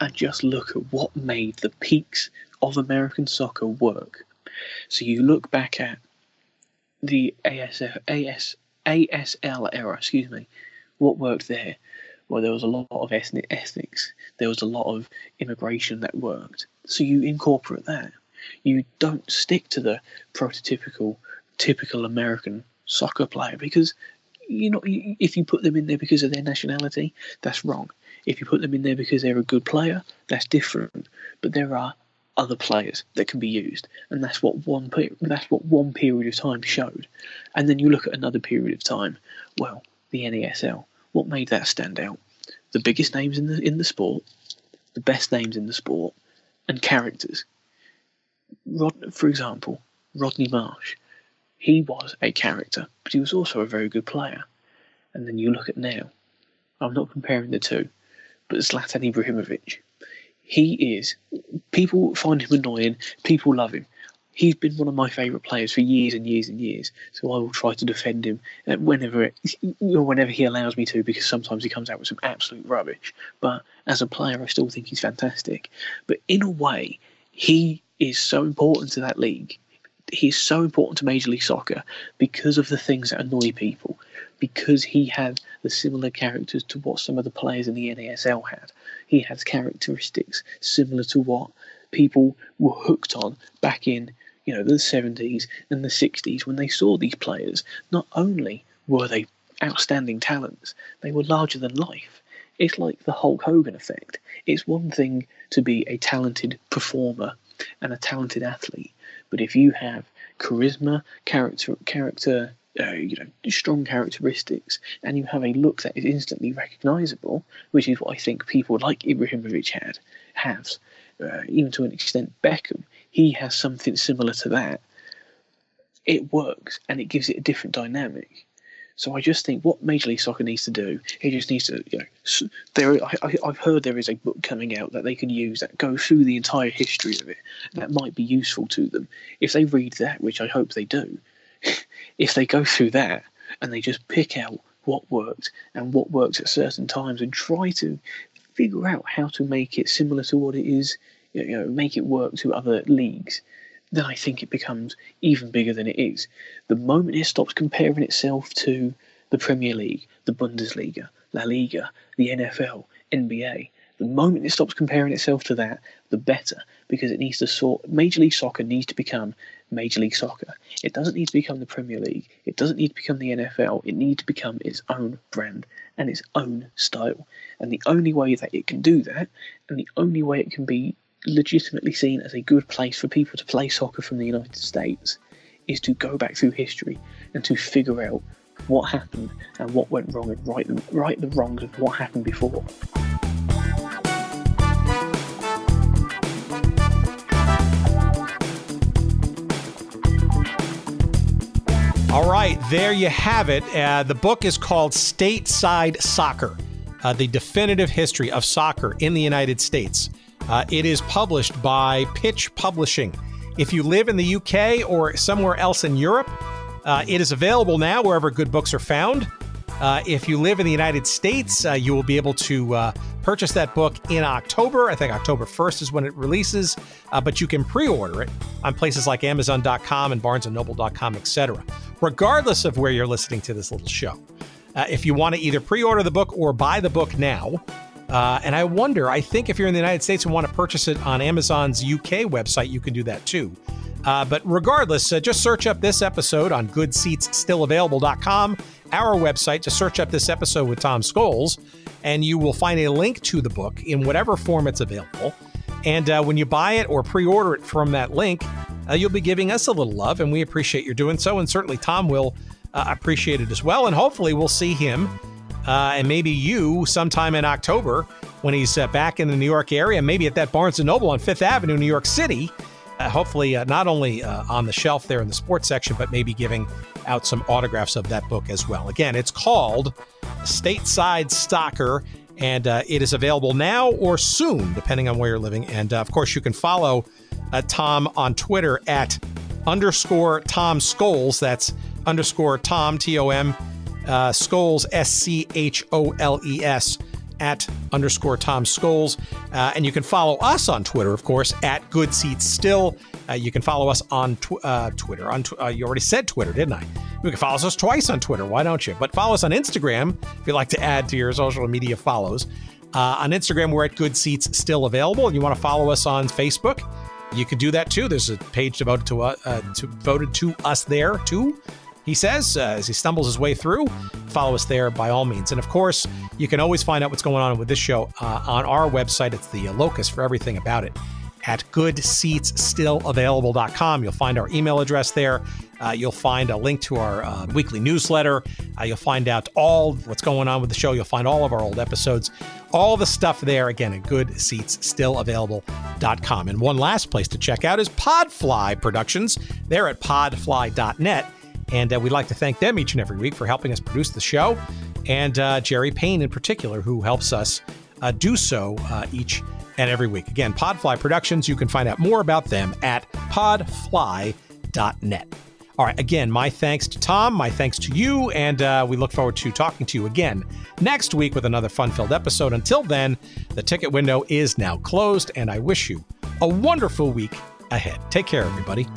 and just look at what made the peaks of American soccer work. So you look back at the ASF, AS, ASL era, excuse me, what worked there? Well, there was a lot of ethnic ethnics. There was a lot of immigration that worked. So you incorporate that. You don't stick to the prototypical, typical American soccer player because you know if you put them in there because of their nationality, that's wrong. If you put them in there because they're a good player, that's different. But there are other players that can be used, and that's what one that's what one period of time showed. And then you look at another period of time. Well, the NASL. What made that stand out? The biggest names in the in the sport, the best names in the sport, and characters. Rod, for example, Rodney Marsh. He was a character, but he was also a very good player. And then you look at now. I'm not comparing the two, but Zlatan Ibrahimovic he is. People find him annoying. People love him. He's been one of my favourite players for years and years and years. So I will try to defend him uh, whenever whenever he allows me to, because sometimes he comes out with some absolute rubbish. But as a player, I still think he's fantastic. But in a way, he is so important to that league. He's so important to Major League Soccer because of the things that annoy people. Because he had the similar characters to what some of the players in the NASL had. He has characteristics similar to what people were hooked on back in you know, the 70s and the 60s when they saw these players, not only were they outstanding talents, they were larger than life. It's like the Hulk Hogan effect. It's one thing to be a talented performer and a talented athlete, but if you have charisma, character, character, uh, you know, strong characteristics, and you have a look that is instantly recognisable, which is what I think people like Ibrahimovic had, has, uh, even to an extent Beckham, he has something similar to that, it works and it gives it a different dynamic. So I just think what Major League Soccer needs to do, it just needs to, you know, there. I, have heard there is a book coming out that they can use that goes through the entire history of it. That might be useful to them if they read that, which I hope they do. if they go through that and they just pick out what worked and what works at certain times and try to figure out how to make it similar to what it is you know, make it work to other leagues, then I think it becomes even bigger than it is. The moment it stops comparing itself to the Premier League, the Bundesliga, La Liga, the NFL, NBA, the moment it stops comparing itself to that, the better, because it needs to sort. Major League Soccer needs to become Major League Soccer. It doesn't need to become the Premier League. It doesn't need to become the NFL. It needs to become its own brand and its own style. And the only way that it can do that, and the only way it can be legitimately seen as a good place for people to play soccer from the United States is to go back through history and to figure out what happened and what went wrong and right the, right the wrongs of what happened before. All right, there you have it. Uh, the book is called Stateside Soccer uh, The Definitive History of Soccer in the United States. Uh, it is published by Pitch Publishing. If you live in the UK or somewhere else in Europe, uh, it is available now wherever good books are found. Uh, if you live in the United States, uh, you will be able to uh, purchase that book in October. I think October 1st is when it releases, uh, but you can pre order it on places like Amazon.com and BarnesandNoble.com, etc. Regardless of where you're listening to this little show, uh, if you want to either pre order the book or buy the book now, uh, and I wonder, I think if you're in the United States and want to purchase it on Amazon's UK website, you can do that too. Uh, but regardless, uh, just search up this episode on goodseatsstillavailable.com, our website, to search up this episode with Tom Scholes, and you will find a link to the book in whatever form it's available. And uh, when you buy it or pre order it from that link, uh, you'll be giving us a little love, and we appreciate your doing so. And certainly Tom will uh, appreciate it as well. And hopefully, we'll see him uh, and maybe you sometime in October when he's uh, back in the New York area, maybe at that Barnes & Noble on Fifth Avenue, New York City. Uh, hopefully, uh, not only uh, on the shelf there in the sports section, but maybe giving out some autographs of that book as well. Again, it's called Stateside Soccer, and uh, it is available now or soon, depending on where you're living. And of course, you can follow Tom on Twitter at underscore Tom Scholes. That's underscore Tom, T O M uh, Scholes, S C H O L E S, at underscore Tom Scholes. Uh, and you can follow us on Twitter, of course, at Good Seats Still. Uh, you can follow us on tw- uh, Twitter. On tw- uh, you already said Twitter, didn't I? You can follow us twice on Twitter. Why don't you? But follow us on Instagram if you'd like to add to your social media follows. Uh, on Instagram, we're at Good Seats Still Available. And you want to follow us on Facebook, you can do that too. There's a page devoted to, uh, to to us there too he says uh, as he stumbles his way through. Follow us there by all means. And of course, you can always find out what's going on with this show uh, on our website. It's the locus for everything about it at goodseatsstillavailable.com. You'll find our email address there. Uh, you'll find a link to our uh, weekly newsletter. Uh, you'll find out all what's going on with the show. You'll find all of our old episodes, all the stuff there again at goodseatsstillavailable.com. And one last place to check out is Podfly Productions. They're at podfly.net. And uh, we'd like to thank them each and every week for helping us produce the show, and uh, Jerry Payne in particular, who helps us uh, do so uh, each and every week. Again, Podfly Productions, you can find out more about them at podfly.net. All right, again, my thanks to Tom, my thanks to you, and uh, we look forward to talking to you again next week with another fun filled episode. Until then, the ticket window is now closed, and I wish you a wonderful week ahead. Take care, everybody.